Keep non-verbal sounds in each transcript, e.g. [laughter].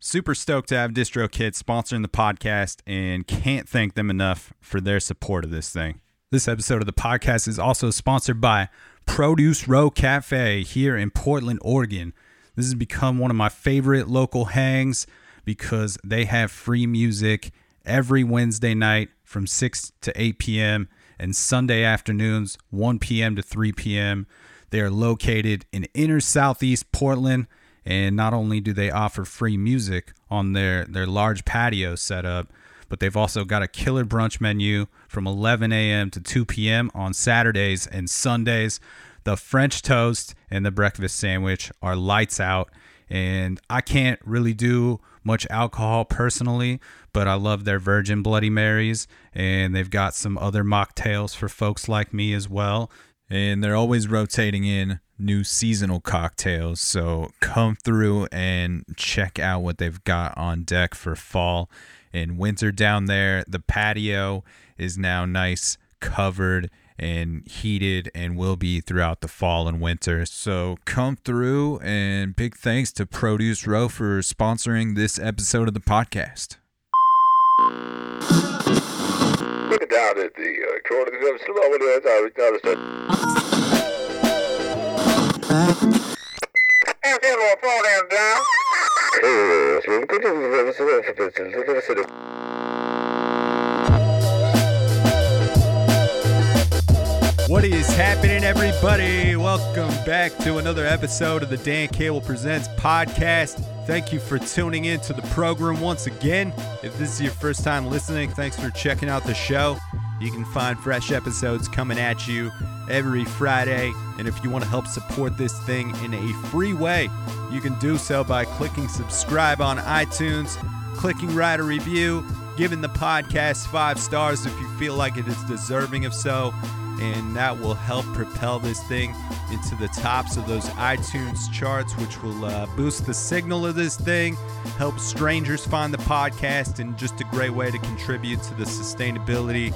Super stoked to have DistroKid sponsoring the podcast and can't thank them enough for their support of this thing. This episode of the podcast is also sponsored by Produce Row Cafe here in Portland, Oregon. This has become one of my favorite local hangs because they have free music every Wednesday night from 6 to 8 p.m. and Sunday afternoons 1 p.m. to 3 p.m. They are located in inner southeast Portland and not only do they offer free music on their their large patio setup, but they've also got a killer brunch menu from 11 a.m. to 2 p.m. on Saturdays and Sundays. The French toast and the breakfast sandwich are lights out, and I can't really do much alcohol personally, but I love their Virgin Bloody Marys, and they've got some other mocktails for folks like me as well. And they're always rotating in new seasonal cocktails. So come through and check out what they've got on deck for fall and winter down there. The patio is now nice, covered, and heated and will be throughout the fall and winter. So come through and big thanks to Produce Row for sponsoring this episode of the podcast. Look down at the uh, corner of the What is happening, everybody? Welcome back to another episode of the Dan Cable Presents podcast. Thank you for tuning in to the program once again. If this is your first time listening, thanks for checking out the show. You can find fresh episodes coming at you every Friday. And if you want to help support this thing in a free way, you can do so by clicking subscribe on iTunes, clicking write a review, giving the podcast five stars if you feel like it is deserving of so and that will help propel this thing into the tops of those iTunes charts, which will uh, boost the signal of this thing, help strangers find the podcast, and just a great way to contribute to the sustainability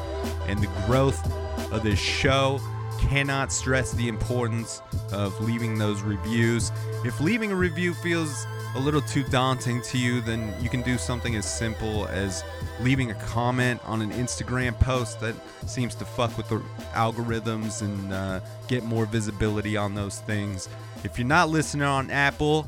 and the growth of this show. Cannot stress the importance of leaving those reviews. If leaving a review feels a little too daunting to you, then you can do something as simple as leaving a comment on an Instagram post that seems to fuck with the algorithms and uh, get more visibility on those things. If you're not listening on Apple,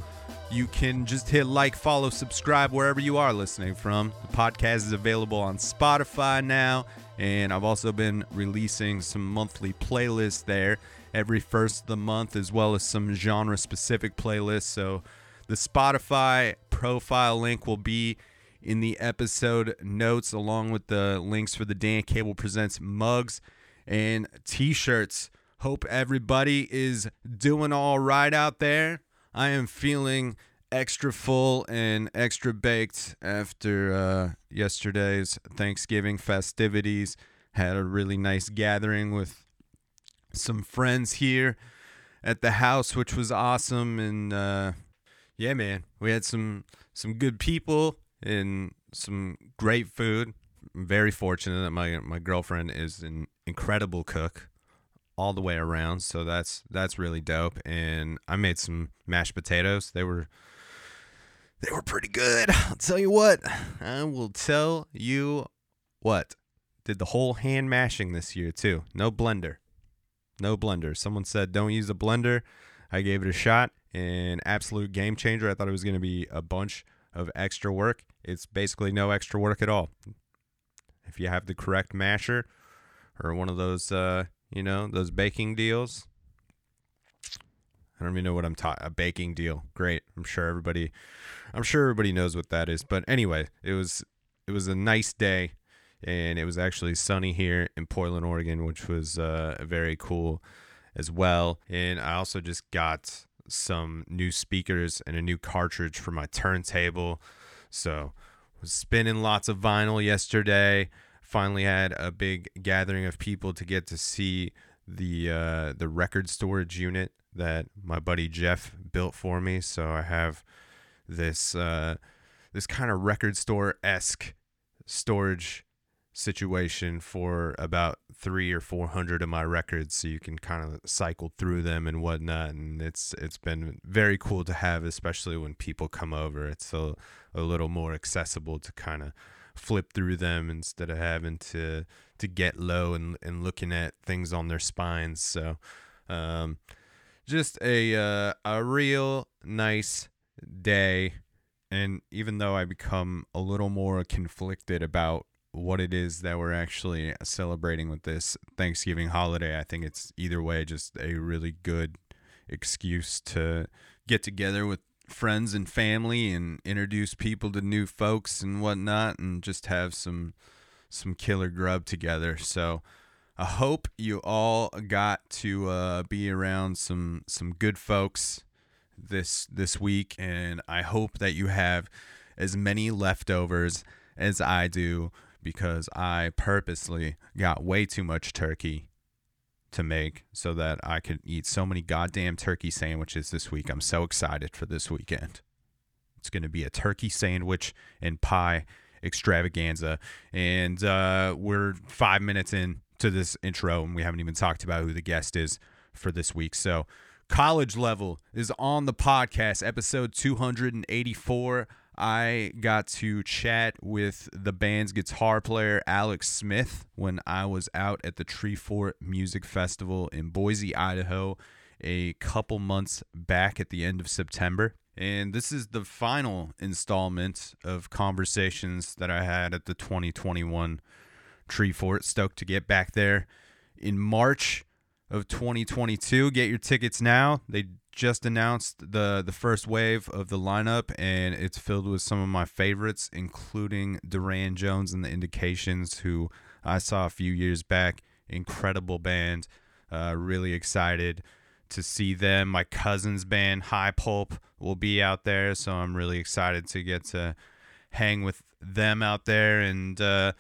you can just hit like, follow, subscribe wherever you are listening from. The podcast is available on Spotify now, and I've also been releasing some monthly playlists there every first of the month, as well as some genre specific playlists. So, the Spotify profile link will be in the episode notes, along with the links for the Dan Cable Presents mugs and t shirts. Hope everybody is doing all right out there. I am feeling extra full and extra baked after uh, yesterday's Thanksgiving festivities. Had a really nice gathering with some friends here at the house, which was awesome. And uh, yeah, man, we had some some good people and some great food. I'm very fortunate that my my girlfriend is an incredible cook all the way around, so that's that's really dope. And I made some mashed potatoes. They were they were pretty good. I'll tell you what. I will tell you what. Did the whole hand mashing this year too. No blender. No blender. Someone said don't use a blender. I gave it a shot. An absolute game changer. I thought it was going to be a bunch of extra work. It's basically no extra work at all. If you have the correct masher or one of those, uh, you know, those baking deals. I don't even know what I'm talking. A baking deal, great. I'm sure everybody, I'm sure everybody knows what that is. But anyway, it was it was a nice day, and it was actually sunny here in Portland, Oregon, which was uh, very cool as well. And I also just got some new speakers and a new cartridge for my turntable. So was spinning lots of vinyl yesterday. Finally had a big gathering of people to get to see the uh, the record storage unit that my buddy Jeff built for me. So I have this uh, this kind of record store esque storage situation for about three or four hundred of my records so you can kind of cycle through them and whatnot and it's it's been very cool to have especially when people come over. It's a, a little more accessible to kind of flip through them instead of having to to get low and, and looking at things on their spines so um, just a uh, a real nice day. And even though I become a little more conflicted about what it is that we're actually celebrating with this Thanksgiving holiday. I think it's either way just a really good excuse to get together with friends and family and introduce people to new folks and whatnot and just have some some killer grub together. So I hope you all got to uh, be around some some good folks this this week and I hope that you have as many leftovers as I do because I purposely got way too much turkey to make so that I could eat so many goddamn turkey sandwiches this week. I'm so excited for this weekend. It's going to be a turkey sandwich and pie extravaganza. And uh, we're five minutes in to this intro, and we haven't even talked about who the guest is for this week. So, college level is on the podcast, episode 284. I got to chat with the band's guitar player, Alex Smith, when I was out at the Treefort Music Festival in Boise, Idaho, a couple months back at the end of September. And this is the final installment of conversations that I had at the 2021 Treefort. Stoked to get back there in March of 2022. Get your tickets now. They just announced the the first wave of the lineup, and it's filled with some of my favorites, including Durand Jones and the Indications, who I saw a few years back. Incredible band. Uh, really excited to see them. My cousin's band, High Pulp, will be out there, so I'm really excited to get to hang with them out there. And uh,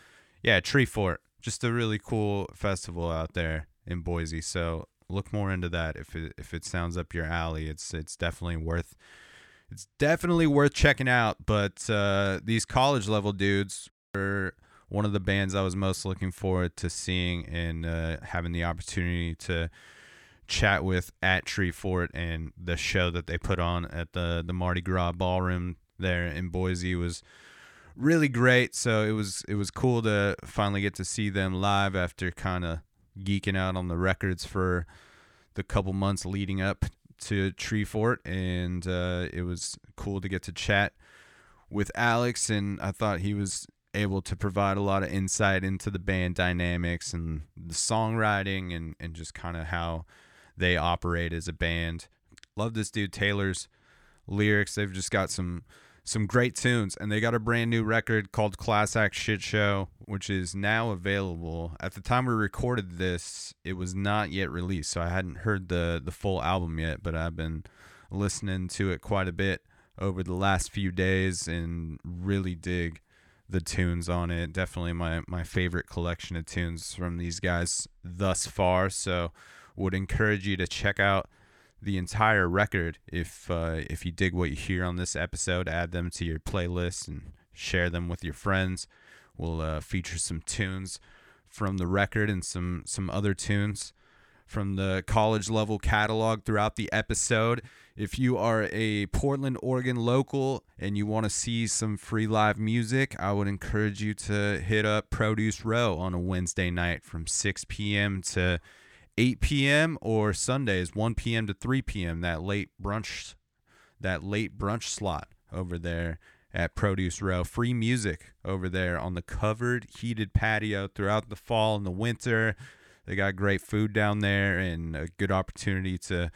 yeah, Treefort, just a really cool festival out there in Boise. So look more into that if it if it sounds up your alley. It's it's definitely worth it's definitely worth checking out. But uh, these college level dudes were one of the bands I was most looking forward to seeing and uh, having the opportunity to chat with at Treefort and the show that they put on at the the Mardi Gras Ballroom there in Boise was really great. So it was it was cool to finally get to see them live after kind of geeking out on the records for the couple months leading up to Treefort, and uh, it was cool to get to chat with Alex, and I thought he was able to provide a lot of insight into the band dynamics and the songwriting and, and just kind of how they operate as a band. Love this dude Taylor's lyrics. They've just got some some great tunes, and they got a brand new record called Class Act Shit Show, which is now available. At the time we recorded this, it was not yet released, so I hadn't heard the the full album yet, but I've been listening to it quite a bit over the last few days and really dig the tunes on it. Definitely my my favorite collection of tunes from these guys thus far, so would encourage you to check out the entire record if uh, if you dig what you hear on this episode add them to your playlist and share them with your friends. We'll uh, feature some tunes from the record and some some other tunes from the college level catalog throughout the episode. If you are a Portland, Oregon local and you want to see some free live music, I would encourage you to hit up Produce Row on a Wednesday night from 6 p.m. to 8 p.m. or Sundays 1 p.m. to 3 p.m. That late brunch, that late brunch slot over there at Produce Row. Free music over there on the covered heated patio throughout the fall and the winter. They got great food down there and a good opportunity to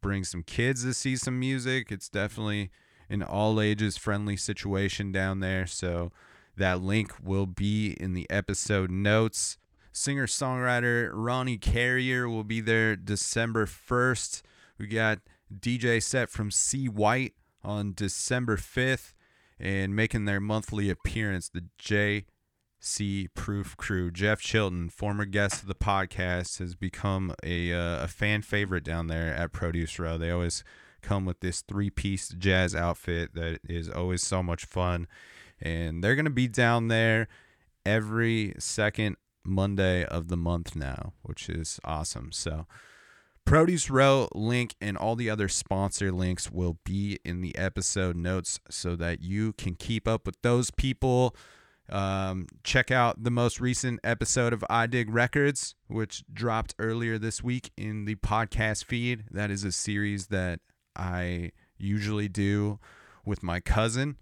bring some kids to see some music. It's definitely an all ages friendly situation down there. So that link will be in the episode notes. Singer songwriter Ronnie Carrier will be there December 1st. We got DJ set from C White on December 5th and making their monthly appearance, the J C Proof Crew. Jeff Chilton, former guest of the podcast, has become a, uh, a fan favorite down there at Produce Row. They always come with this three piece jazz outfit that is always so much fun. And they're going to be down there every second Monday of the month now, which is awesome. So, Produce Row link and all the other sponsor links will be in the episode notes so that you can keep up with those people. Um, check out the most recent episode of I Dig Records, which dropped earlier this week in the podcast feed. That is a series that I usually do with my cousin,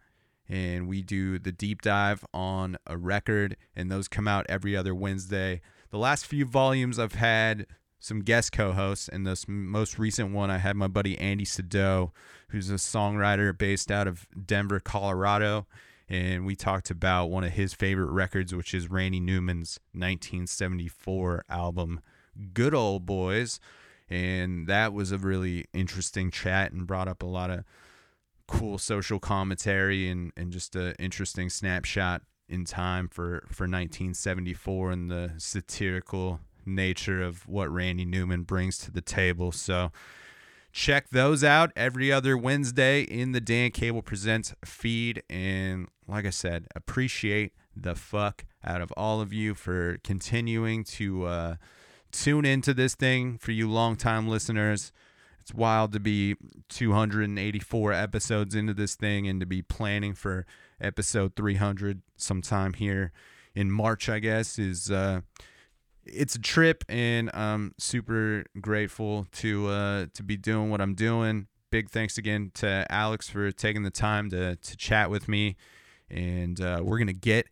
and we do the deep dive on a record, and those come out every other Wednesday. The last few volumes I've had some guest co-hosts, and this most recent one I had my buddy Andy Sado, who's a songwriter based out of Denver, Colorado and we talked about one of his favorite records, which is Randy Newman's 1974 album, Good Old Boys. And that was a really interesting chat and brought up a lot of cool social commentary and, and just an interesting snapshot in time for, for 1974 and the satirical nature of what Randy Newman brings to the table. So, check those out every other Wednesday in the Dan Cable Presents feed. And like I said, appreciate the fuck out of all of you for continuing to uh, tune into this thing for you longtime listeners. It's wild to be 284 episodes into this thing and to be planning for episode 300 sometime here in March, I guess, is. Uh, it's a trip and I'm super grateful to uh, to be doing what I'm doing. Big thanks again to Alex for taking the time to to chat with me, and uh, we're gonna get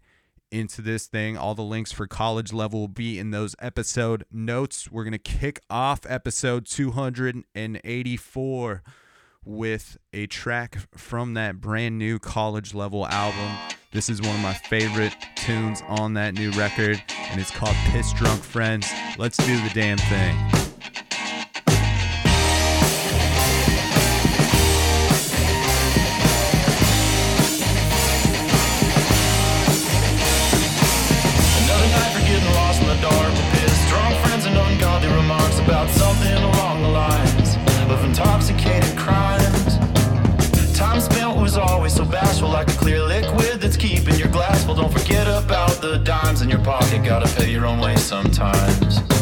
into this thing. All the links for college level will be in those episode notes. We're gonna kick off episode 284 with a track from that brand new college level album. This is one of my favorite tunes on that new record, and it's called Piss Drunk Friends. Let's do the damn thing. About something along the lines of intoxicated crimes. Time spent was always so bashful, like a clear liquid that's keeping your glass full. Don't forget about the dimes in your pocket, gotta pay your own way sometimes.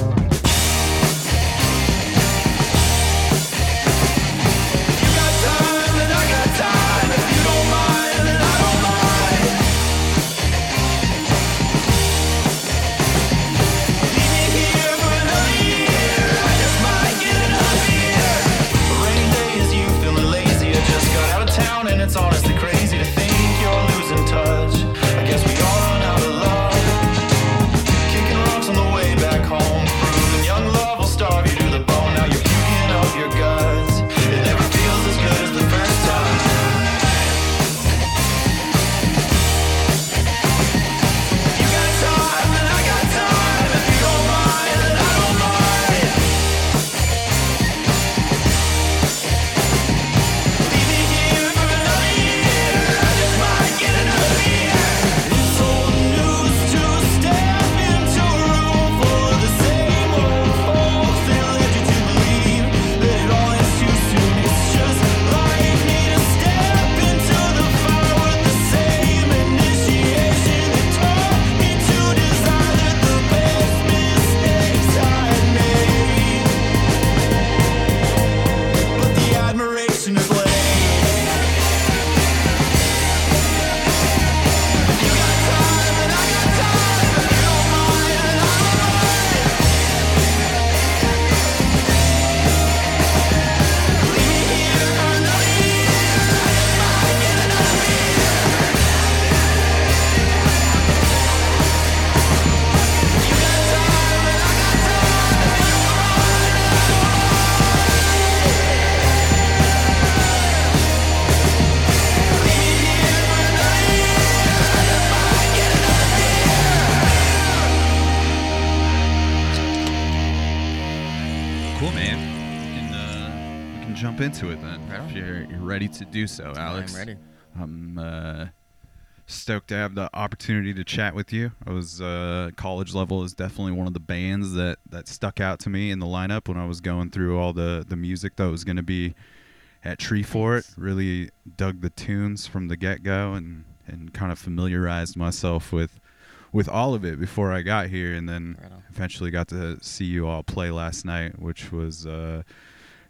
Do so, Alex. I'm ready. I'm uh, stoked to have the opportunity to chat with you. I was uh, college level is definitely one of the bands that that stuck out to me in the lineup when I was going through all the the music that was going to be at Treefort. Really dug the tunes from the get go and and kind of familiarized myself with with all of it before I got here, and then Right eventually got to see you all play last night, which was uh,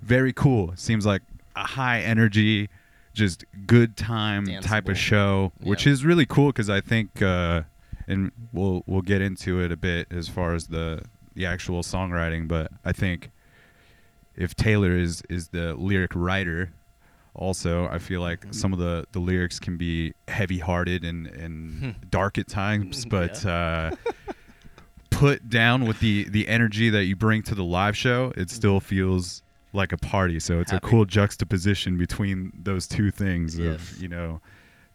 very cool. Seems like a high energy, just good time type of Danceable. show, which Yeah. is really cool because I think, uh, and we'll we'll get into it a bit as far as the the actual songwriting, but I think if Taylor is is the lyric writer. Also, I feel like Mm-hmm. some of the, the lyrics can be heavy hearted and, and dark at times, [laughs] but uh, put down with the the energy that you bring to the live show, it still feels like a party. So it's Happy. a cool juxtaposition between those two things Yes. of you know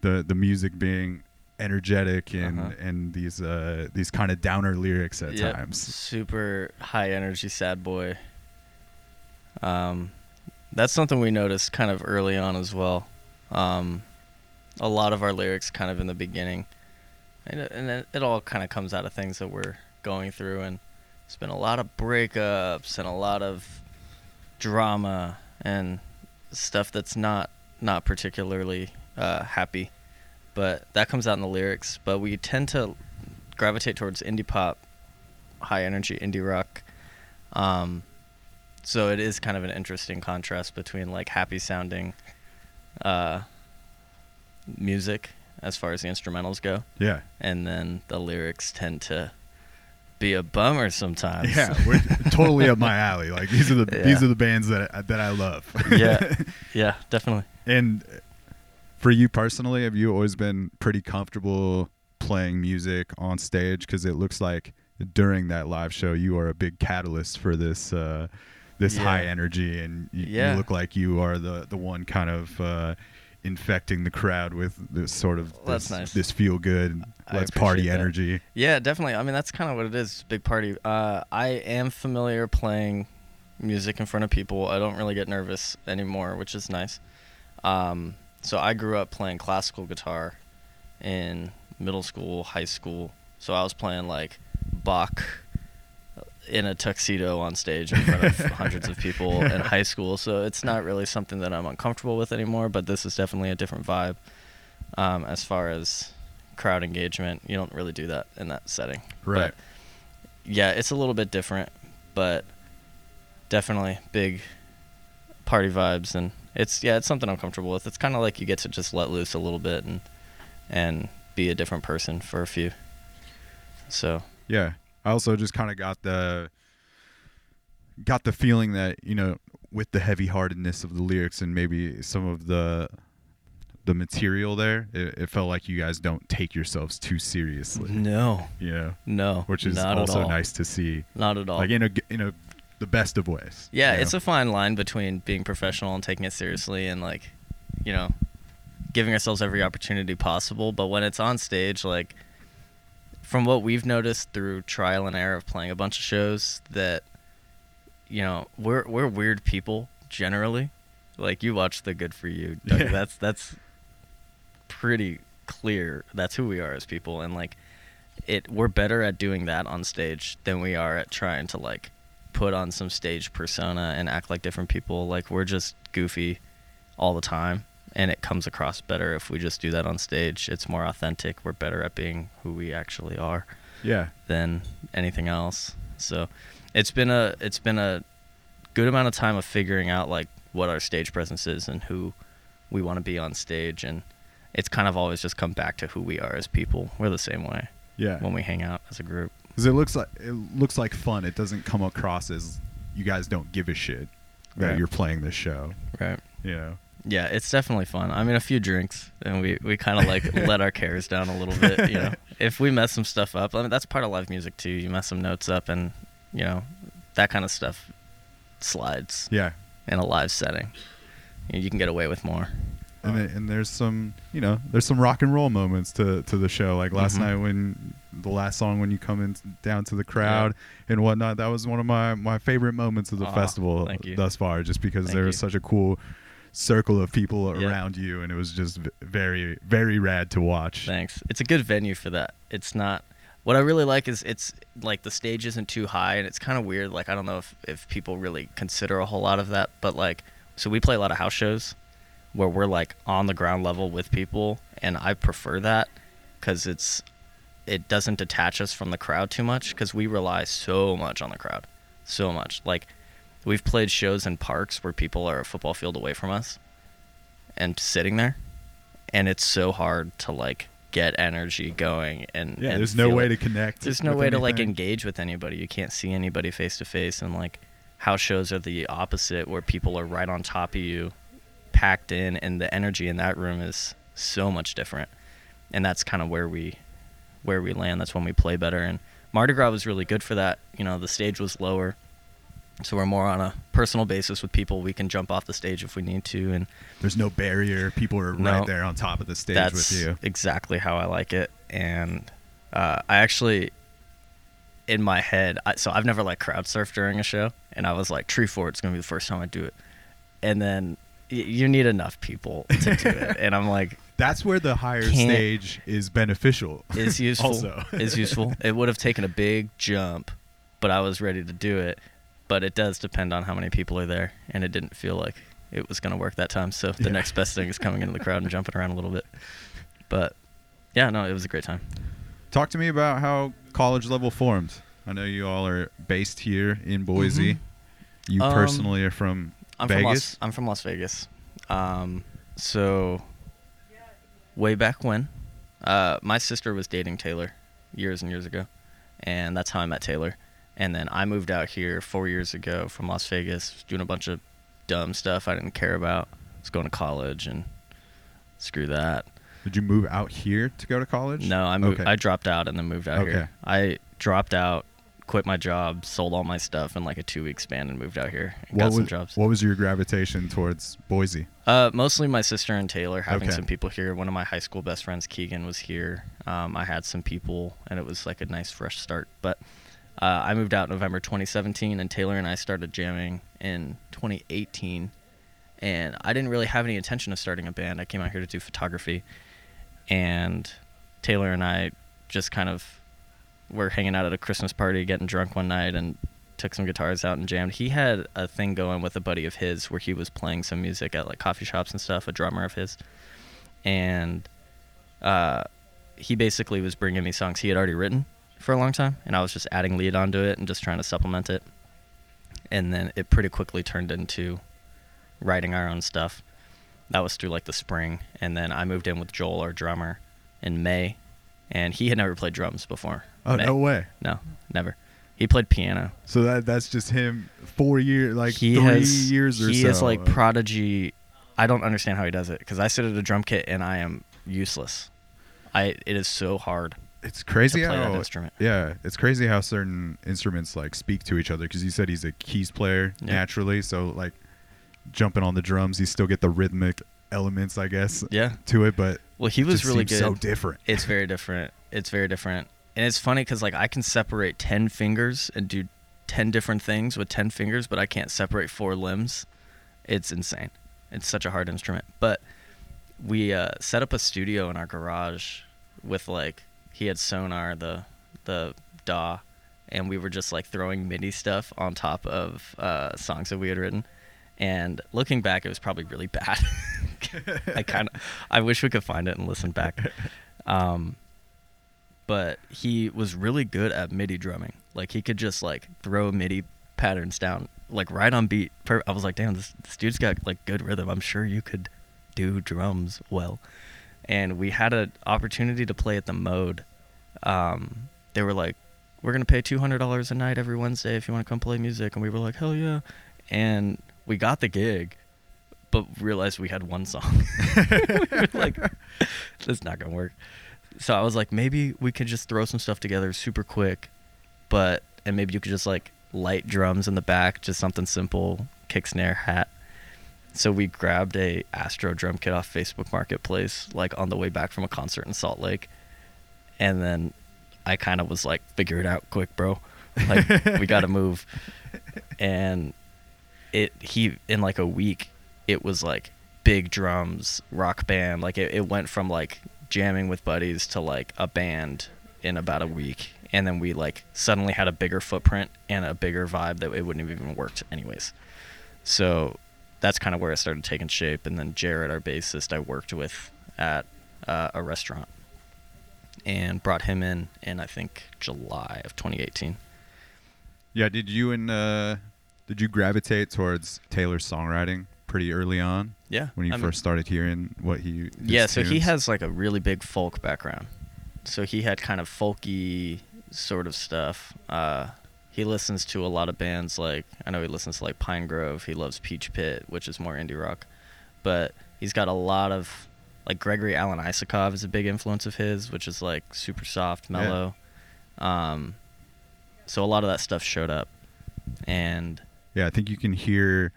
the the music being energetic and Uh-huh. and these uh these kind of downer lyrics at Yep, times. Super high energy sad boy. Um, that's something we noticed kind of early on as well. Um, a lot of our lyrics kind of in the beginning, and and it, it all kind of comes out of things that we're going through, and it's been a lot of breakups and a lot of drama and stuff that's not not particularly uh, happy, but that comes out in the lyrics. But we tend to gravitate towards indie pop, high energy indie rock. Um, so it is kind of an interesting contrast between like happy sounding uh, music as far as the instrumentals go, Yeah. and then the lyrics tend to be a bummer sometimes. Yeah, we're totally up my alley. Like these are the [laughs] Yeah. these are the bands that I, that I love. yeah, [laughs] yeah, definitely. And for you personally, have you always been pretty comfortable playing music on stage? Because it looks like during that live show, you are a big catalyst for this uh, this Yeah. high energy, and you, Yeah. you look like you are the the one kind of uh, infecting the crowd with this sort of Well, this, nice. this feel good, I let's party that. energy. Yeah, definitely. I mean, that's kind of what it is. Big party. Uh, I am familiar playing music in front of people. I don't really get nervous anymore, which is nice. Um, so I grew up playing classical guitar in middle school, high school. So I was playing like Bach in a tuxedo on stage in front of [laughs] hundreds of people in high school. So it's not really something that I'm uncomfortable with anymore. But this is definitely a different vibe um, as far as crowd engagement. You don't really do that in that setting. Right. But, yeah, it's a little bit different, but definitely big party vibes and it's yeah, it's something I'm comfortable with. It's kind of like you get to just let loose a little bit and and be a different person for a few. So, Yeah. I also just kind of got the got the feeling that, you know, with the heavy-heartedness of the lyrics and maybe some of the the material there, it, it felt like you guys don't take yourselves too seriously, no. you know, No. which is also nice to see. Not at all. Like in a in a the best of ways. Yeah, you know? it's a fine line between being professional and taking it seriously and like, you know, giving ourselves every opportunity possible. But when it's on stage, like, from what we've noticed through trial and error of playing a bunch of shows, that, you know, we're we're weird people generally. Like you watch the Good for You, Doug, Yeah. that's that's pretty clear. That's who we are as people, and like, it we're better at doing that on stage than we are at trying to like put on some stage persona and act like different people. Like we're just goofy all the time and it comes across better if we just do that on stage. It's more authentic. We're better at being who we actually are yeah. than anything else. So it's been a it's been a good amount of time of figuring out like what our stage presence is and who we want to be on stage and it's kind of always just come back to who we are as people. We're the same way Yeah. when we hang out as a group. Cuz it looks like it looks like fun. It doesn't come across as you guys don't give a shit that Right. you're playing this show, Right. you know. Yeah, it's definitely fun. I mean, a few drinks, and we, we kind of like [laughs] let our cares down a little bit. You know, [laughs] if we mess some stuff up, I mean, that's part of live music too. You mess some notes up, and you know, that kind of stuff slides Yeah. in a live setting. You, you can get away with more. and, then, and there's some you know there's some rock and roll moments to to the show like last Mhm. night when the last song when you come in down to the crowd and whatnot. That was one of my my favorite moments of the festival thus far, just because Thank there was you. such a cool circle of people Yeah. around you, and it was just very very rad to watch. Thanks. It's a good venue for that. It's not. What I really like is it's like the stage isn't too high, and it's kind of weird. Like I don't know if if people really consider a whole lot of that, but like, so we play a lot of house shows where we're like on the ground level with people, and I prefer that because it's it doesn't detach us from the crowd too much because we rely so much on the crowd, so much. Like we've played shows in parks where people are a football field away from us, and sitting there, and it's so hard to like get energy going and Yeah, and there's no way it. to connect. there's no way to like engage with anybody. You can't see anybody face to face and like house shows are the opposite where people are right on top of you packed in and the energy in that room is so much different. And that's kind of where we where we land. That's when we play better. And mardi gras was really good for that. You know the stage was lower so we're more on a personal basis with people we can jump off the stage if we need to and There's no barrier. People are No. right there on top of the stage with you. exactly how I like it. And uh, I actually, in my head, I, so I've never like crowd surfed during a show, and I was like, Treefort, it's gonna be the first time I do it. And then y- you need enough people to do it, [laughs] and I'm like, That's where the higher stage is beneficial. is useful. [laughs] Also. is useful. It would have taken a big jump, but I was ready to do it. But it does depend on how many people are there, and it didn't feel like it was going to work that time. So the Yeah. next best thing is coming into the crowd and [laughs] jumping around a little bit. But yeah, no, it was a great time. Talk to me about how college level formed. I know you all are based here in Boise. You Um, personally are from I'm from Vegas. Las, I'm from Las Vegas. Um, so way back when, uh, my sister was dating Taylor years and years ago, and that's how I met Taylor. And then I moved out here four years ago from Las Vegas, doing a bunch of dumb stuff I didn't care about. I was going to college and screw that. Did you move out here to go to college? No, I moved. Okay. I dropped out and then moved out Okay. here. I dropped out, quit my job, sold all my stuff in like a two week span, and moved out here and what got was, some jobs. What was your gravitation towards Boise? Uh, mostly my sister and Taylor having Okay. some people here. One of my high school best friends, Keegan, was here. Um, I had some people, and it was like a nice fresh start. But uh, I moved out November 2017, and Taylor and I started jamming in 2018. And I didn't really have any intention of starting a band. I came out here to do photography, and Taylor and I just kind of were hanging out at a Christmas party, getting drunk one night, and took some guitars out and jammed. He had a thing going with a buddy of his where he was playing some music at like coffee shops and stuff, a drummer of his. And uh, he basically was bringing me songs he had already written for a long time, and I was just adding lead onto it and just trying to supplement it. And then it pretty quickly turned into writing our own stuff. That was through like the spring, and then I moved in with Joel, our drummer, in May, and he had never played drums before. Oh May. no way! No, never. He played piano. So that that's just him. Four years, like he three has years or he so. is like prodigy. I don't understand how he does it because I sit at a drum kit and I am useless. I it is so hard. It's crazy to play that how instrument. yeah, it's crazy how certain instruments like speak to each other. Because you said he's a keys player Yeah. naturally, so like jumping on the drums, you still get the rhythmic elements, I guess, Yeah. to it. But Well, he was really good. so different. It's very different. It's very different. And it's funny because like I can separate ten fingers and do ten different things with ten fingers, but I can't separate four limbs. It's insane. It's such a hard instrument. But we uh, set up a studio in our garage with like he had Sonar the the DAW, and we were just like throwing MIDI stuff on top of uh, songs that we had written. And looking back, it was probably really bad. [laughs] I kind of, I wish we could find it and listen back. Um, but he was really good at MIDI drumming. Like he could just like throw MIDI patterns down, like right on beat. I was like, damn, this, this dude's got like good rhythm. I'm sure you could do drums well. And we had an opportunity to play at the mode. Um, they were like, we're gonna pay two hundred dollars a night every Wednesday if you want to come play music, and we were like, hell yeah. And we got the gig, but realized we had one song. [laughs] we like, [laughs] that's not gonna work. So I was like, maybe we could just throw some stuff together super quick, but and maybe you could just like light drums in the back, just something simple, kick snare, hat. So we grabbed a Astro drum kit off Facebook Marketplace, like on the way back from a concert in Salt Lake, and then I kind of was like, figure it out quick, bro. [laughs] Like we got to move. And it he in like a week, it was like big drums, rock band. Like it, it went from like jamming with buddies to like a band in about a week. And then we like suddenly had a bigger footprint and a bigger vibe that it wouldn't have even worked anyways. So that's kind of where it started taking shape. And then Jared, our bassist, I worked with at uh, a restaurant and brought him in in I think July of 2018. Yeah, did you and uh, did you gravitate towards Taylor's songwriting pretty early on Yeah. when you I mean- first started hearing what he? yeah, so he has like a really big folk background. So he had kind of folky sort of stuff. Uh, he listens to a lot of bands like I know he listens to like Pinegrove. He loves Peach Pit, which is more indie rock, but he's got a lot of like Gregory Alan Isakov is a big influence of his, which is like super soft, mellow. Yeah. Um, so a lot of that stuff showed up, and Yeah, I think you can hear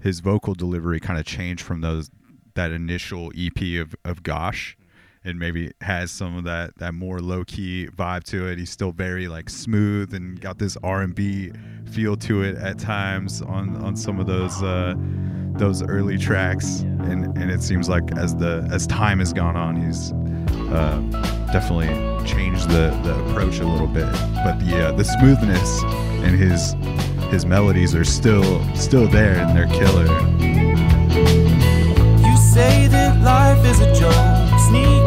his vocal delivery kind of change from those that initial EP of, of Gosh and maybe has some of that that more low key vibe to it. He's still very like smooth and got this R and B feel to it at times on on some of those uh, those early tracks. And and it seems like as the as time has gone on, he's uh, definitely changed the the approach a little bit. But the uh, the smoothness and his his melodies are still still there and they're killer. You say that life is a joke, out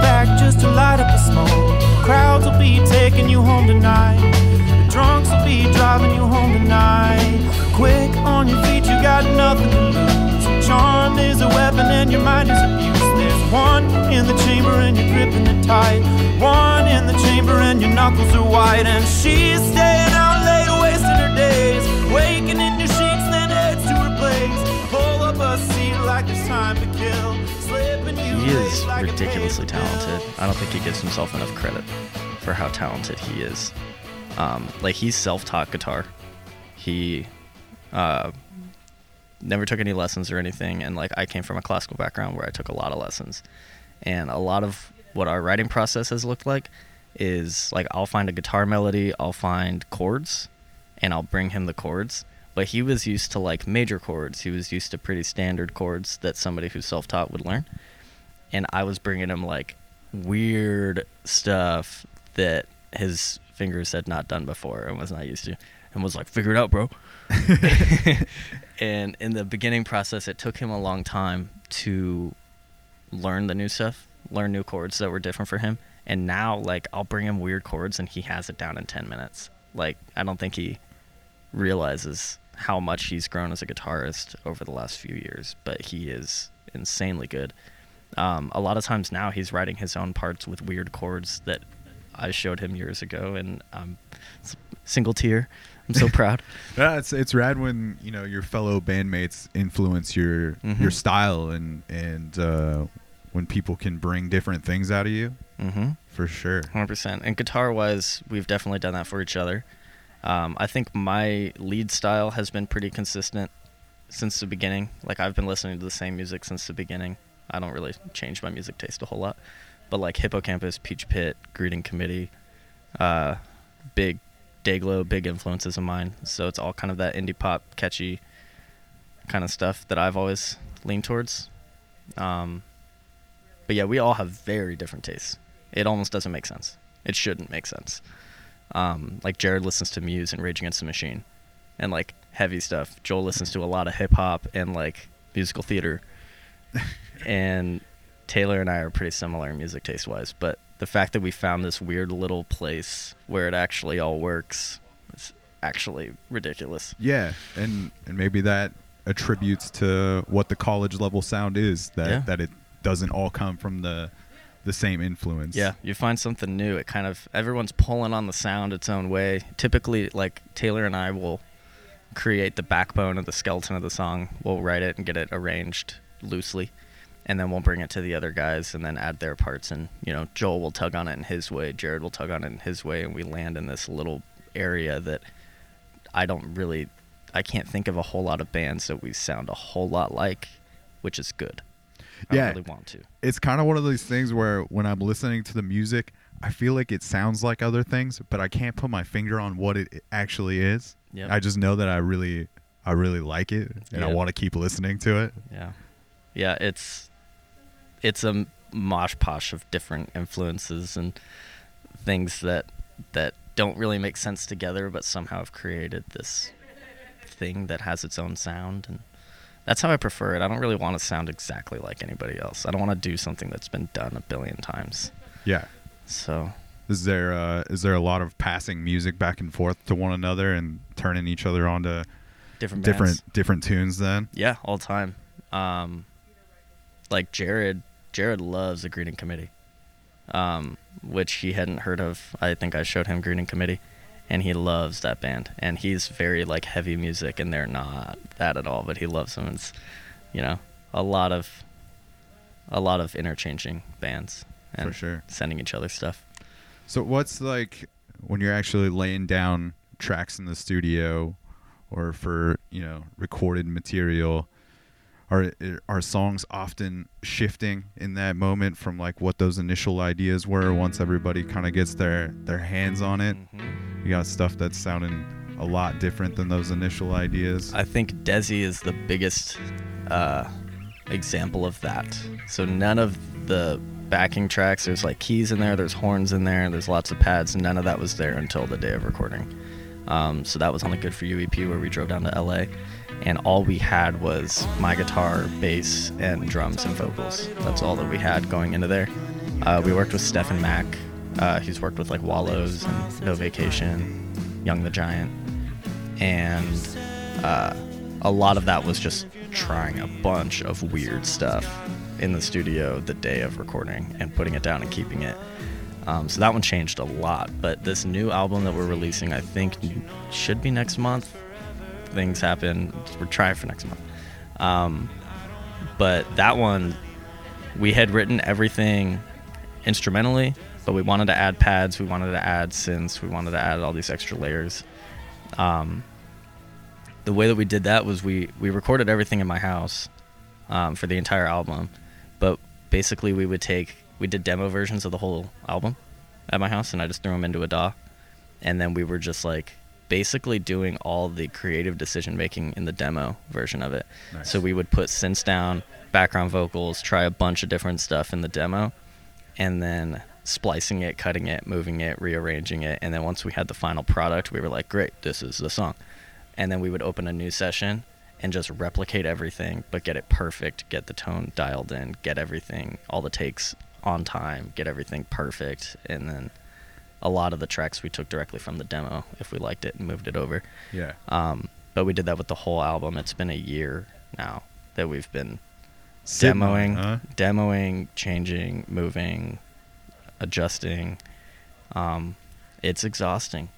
back just to light up the smoke. Crowds will be taking you home tonight. The drunks will be driving you home tonight. Quick on your feet, you got nothing to lose. Charm is a weapon and your mind is abuse. There's one in the chamber and you're gripping it tight. One in the chamber and your knuckles are white. And she's staying he is ridiculously talented. I don't think he gives himself enough credit for how talented he is. Um, like he's self-taught guitar. He uh, never took any lessons or anything, and like I came from a classical background where I took a lot of lessons, and a lot of what our writing process has looked like is like I'll find a guitar melody, I'll find chords, and I'll bring him the chords. But he was used to like major chords. He was used to pretty standard chords that somebody who's self-taught would learn and I was bringing him like weird stuff that his fingers had not done before and was not used to, and was like, "Figure it out, bro." [laughs] [laughs] and in the beginning process, it took him a long time to learn the new stuff, learn new chords that were different for him. And now, like, I'll bring him weird chords, and he has it down in ten minutes. Like, I don't think he realizes how much he's grown as a guitarist over the last few years, but he is insanely good. Um, a lot of times now he's writing his own parts with weird chords that I showed him years ago, and um, single tear. I'm so [laughs] proud. Yeah, it's it's rad when you know your fellow bandmates influence your Mhm. your style and and uh, when people can bring different things out of you mm-hmm. for sure. 100%. And guitar wise, we've definitely done that for each other. Um, I think my lead style has been pretty consistent since the beginning. Like, I've been listening to the same music since the beginning. I don't really change my music taste a whole lot. But, like, Hippo Campus, Peach Pit, Greeting Committee, uh, big Dayglow, big influences of mine. So it's all kind of that indie pop, catchy kind of stuff that I've always leaned towards. Um, but yeah, we all have very different tastes. It almost doesn't make sense. It shouldn't make sense. Um, like Jared listens to Muse and Rage Against the Machine, and like heavy stuff. Joel listens to a lot of hip hop and like musical theater. [laughs] and Taylor and I are pretty similar music taste wise, but the fact that we found this weird little place where it actually all works is actually ridiculous. Yeah, and and maybe that attributes to what the college level sound is that Yeah. that it doesn't all come from the the same influence. Yeah, you find something new. It kind of everyone's pulling on the sound its own way. Typically, like Taylor and I will create the backbone of the skeleton of the song. We'll write it and get it arranged loosely, and then we'll bring it to the other guys and then add their parts. And you know, Joel will tug on it in his way, Jared will tug on it in his way, and we land in this little area that I don't really, I can't think of a whole lot of bands that we sound a whole lot like, which is good. I Yeah. really want to. it's kind of one of those things where when I'm listening to the music, I feel like it sounds like other things, but I can't put my finger on what it actually is. Yep. I just know that I really I really like it and I want to keep listening to it. Yeah, yeah. It's it's a mosh posh of different influences and things that that don't really make sense together, but somehow have created this thing that has its own sound, and that's how I prefer it. I don't really want to sound exactly like anybody else. I don't want to do something that's been done a billion times. Yeah. So Is there uh, is there a lot of passing music back and forth to one another and turning each other onto different different bands. different tunes then? Yeah, all the time. Um, like Jared, Jared loves the Greeting Committee, um, which he hadn't heard of. I think I showed him Greeting Committee, and he loves that band. And he's very like heavy music, and they're not that at all. But he loves them. It's, you know, a lot of, a lot of interchanging bands and For sure. sending each other stuff. So what's like when you're actually laying down tracks in the studio or for, you know, recorded material are are songs often shifting in that moment from like what those initial ideas were once everybody kind of gets their their hands on it? Mm-hmm. You got stuff that's sounding a lot different than those initial ideas. I think Desi is the biggest uh, example of that. So none of the backing tracks, there's like keys in there, there's horns in there, there's lots of pads. None of that was there until the day of recording. Um, so that was on the Good For You EP where we drove down to LA, and all we had was my guitar, bass, and drums and vocals. That's all that we had going into there. Uh, we worked with Stephen Mack. Uh, he's worked with like Wallows and No Vacation, Young the Giant, and uh, a lot of that was just trying a bunch of weird stuff in the studio the day of recording and putting it down and keeping it. Um, so that one changed a lot. But this new album that we're releasing, I think, should be next month. Things happen. We're trying for next month. Um, but that one, we had written everything instrumentally, but we wanted to add pads, we wanted to add synths, we wanted to add all these extra layers. Um, the way that we did that was we we recorded everything in my house um, for the entire album, but basically we would take we did demo versions of the whole album at my house, and I just threw them into a DAW, and then we were just like basically doing all the creative decision making in the demo version of it. Nice. So we would put synths down, background vocals, try a bunch of different stuff in the demo, and then splicing it, cutting it, moving it, rearranging it, and then once we had the final product, we were like, great, this is the song. And then we would open a new session and just replicate everything, but get it perfect, get the tone dialed in, get everything, all the takes on time, get everything perfect, and then a lot of the tracks we took directly from the demo if we liked it and moved it over. Yeah. Um, but we did that with the whole album. It's been a year now that we've been Sitting demoing, huh? demoing, changing, moving, adjusting. Um, it's exhausting.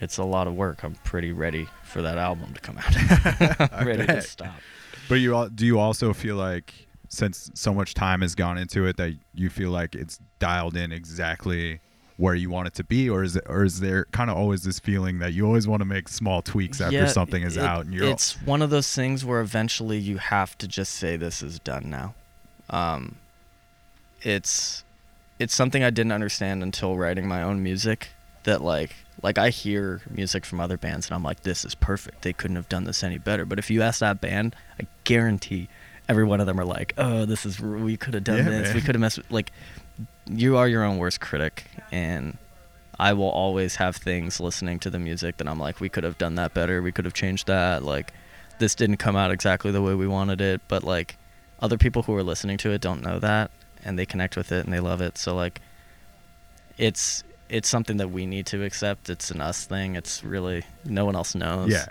It's a lot of work. I'm pretty ready for that album to come out. I'm [laughs] [laughs] ready to stop. But you al- do you also feel like since so much time has gone into it that you feel like it's dialed in exactly where you want it to be or is it or is there kind of always this feeling that you always want to make small tweaks after Yeah, something is it- out and you're It's one of those things where eventually you have to just say this is done now. Um, it's it's something I didn't understand until writing my own music. That like like I hear music from other bands and I'm like, this is perfect. They couldn't have done this any better. But if you ask that band, I guarantee every one of them are like, oh, this is we could have done Yeah, this. We could have messed with, like. You are your own worst critic, and I will always have things listening to the music that I'm like, we could have done that better. We could have changed that. Like, this didn't come out exactly the way we wanted it. But like, other people who are listening to it don't know that, and they connect with it and they love it. So like, it's it's something that we need to accept. It's an us thing. It's really no one else knows. yeah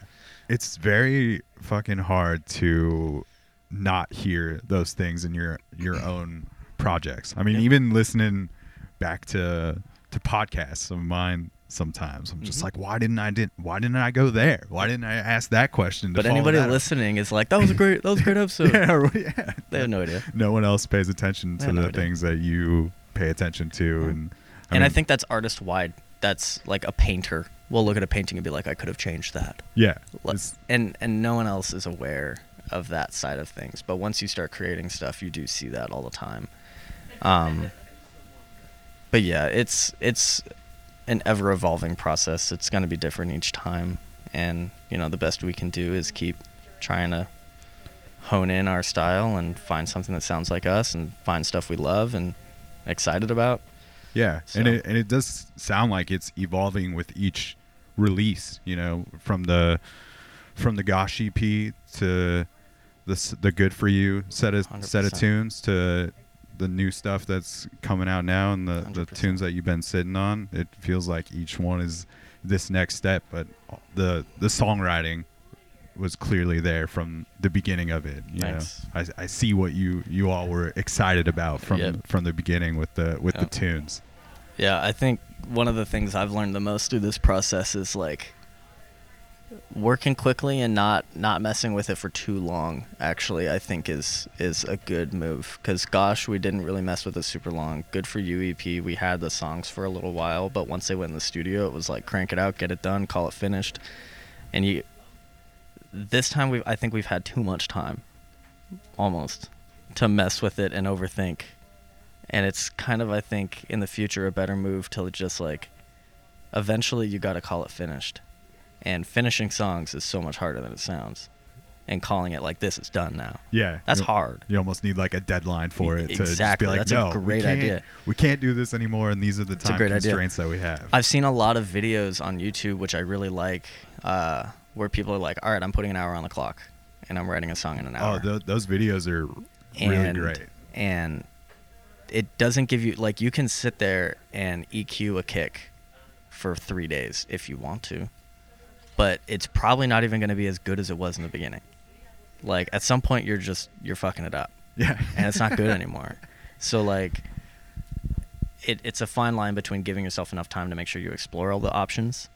it's very fucking hard to not hear those things in your your own projects i mean Yeah. even listening back to to podcasts of mine sometimes i'm just Mhm. like why didn't i did why didn't i go there why didn't i ask that question But anybody that up? listening is like, that was a great that was a great [laughs] episode. yeah, yeah They have no idea. no one else pays attention to no the idea. things that you pay attention to and and I mean, think that's artist wide. That's like a painter will look at a painting and be like, I could have changed that. yeah Let- it's- and and no one else is aware of that side of things. But once you start creating stuff, you do see that all the time. Um, but yeah, it's it's an ever evolving process. It's going to be different each time, and you know the best we can do is keep trying to hone in our style and find something that sounds like us and find stuff we love and excited about. Yeah, and it and it does sound like it's evolving with each release. You know, from the from the Gosh EP to the the Good for You set of set of tunes to the new stuff that's coming out now and the, the 100%. tunes that you've been sitting on. It feels like each one is this next step, but the the songwriting was clearly there from the beginning of it. You Thanks. know, I, I see what you you all were excited about from Yep. from the beginning with the with the tunes. Yeah, I think one of the things I've learned the most through this process is like working quickly and not not messing with it for too long. Actually, I think is is a good move because gosh, we didn't really mess with it super long. Good for You EP We had the songs for a little while, but once they went in the studio, it was like crank it out, get it done, call it finished. And you, this time we, I think we've had too much time, almost, to mess with it and overthink and it's kind of i think in the future a better move to just like eventually you got to call it finished and finishing songs is so much harder than it sounds and calling it like this is done now Yeah, that's you- hard You almost need like a deadline for it to just Exactly, be like, that's a no, we great can't- idea." We can't do this anymore, and these are the time great idea. constraints that we have. i've seen a lot of videos on youtube which i really like uh, where people are like all right i'm putting an hour on the clock and i'm writing a song in an oh, hour th- those videos are really and, great. And it doesn't give you like you can sit there and EQ a kick for three days if you want to, but it's probably not even going to be as good as it was in the beginning. Like at some point you're just you're fucking it up, Yeah, and it's not good [laughs] anymore. So like. It, it's a fine line between giving yourself enough time to make sure you explore all the options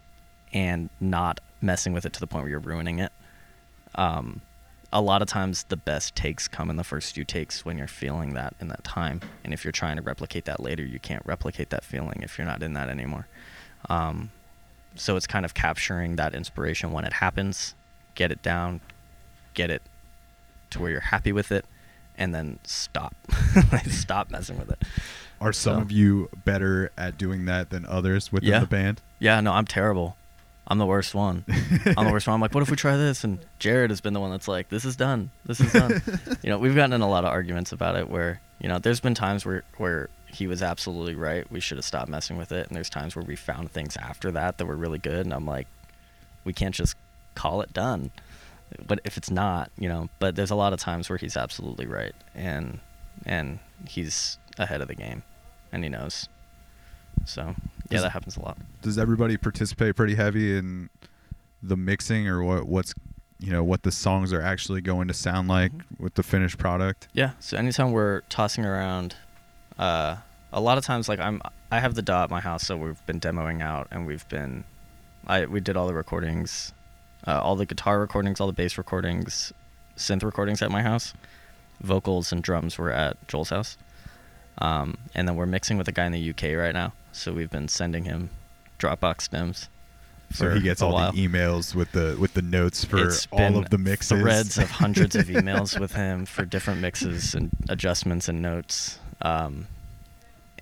and not messing with it to the point where you're ruining it um, a lot of times the best takes come in the first few takes when you're feeling that in that time and if you're trying to replicate that later you can't replicate that feeling if you're not in that anymore um, so it's kind of capturing that inspiration when it happens get it down get it to where you're happy with it and then stop [laughs] Like, stop messing with it are some So- of you better at doing that than others within Yeah. the band? yeah no i'm terrible i'm the worst one I'm the worst one. I'm like, what if we try this? And Jared has been the one that's like, this is done. This is done. [laughs] you know, we've gotten in a lot of arguments about it where, you know, there's been times where, where he was absolutely right. We should have stopped messing with it. And there's times where we found things after that that were really good. And I'm like, we can't just call it done. But if it's not, you know, but there's a lot of times where he's absolutely right. And, and he's ahead of the game and he knows. So, yeah, Does- that happens a lot. Does everybody participate pretty heavy in the mixing, or what? What's you know what the songs are actually going to sound like Mm-hmm. with the finished product? Yeah. So anytime we're tossing around, uh, a lot of times like I'm I have the DAW at my house, so we've been demoing out and we've been, I we did all the recordings, uh, all the guitar recordings, all the bass recordings, synth recordings at my house, vocals and drums were at Joel's house, um, and then we're mixing with a guy in the UK right now. So we've been sending him Dropbox stems. So he gets all while. the emails with the with the notes for It's all of the mixes. Threads of hundreds of [laughs] emails with him for different mixes and adjustments and notes. Um,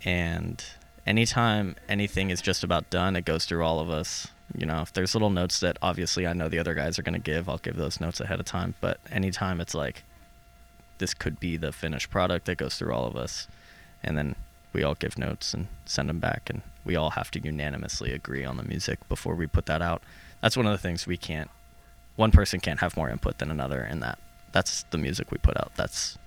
and anytime anything is just about done, it goes through all of us. You know, if there's little notes that obviously I know the other guys are going to give, I'll give those notes ahead of time. But anytime it's like, this could be the finished product, that goes through all of us. And then we all give notes and send them back. And we all have to unanimously agree on the music before we put that out. That's one of the things we can't one person can't have more input than another in that that's the music we put out that's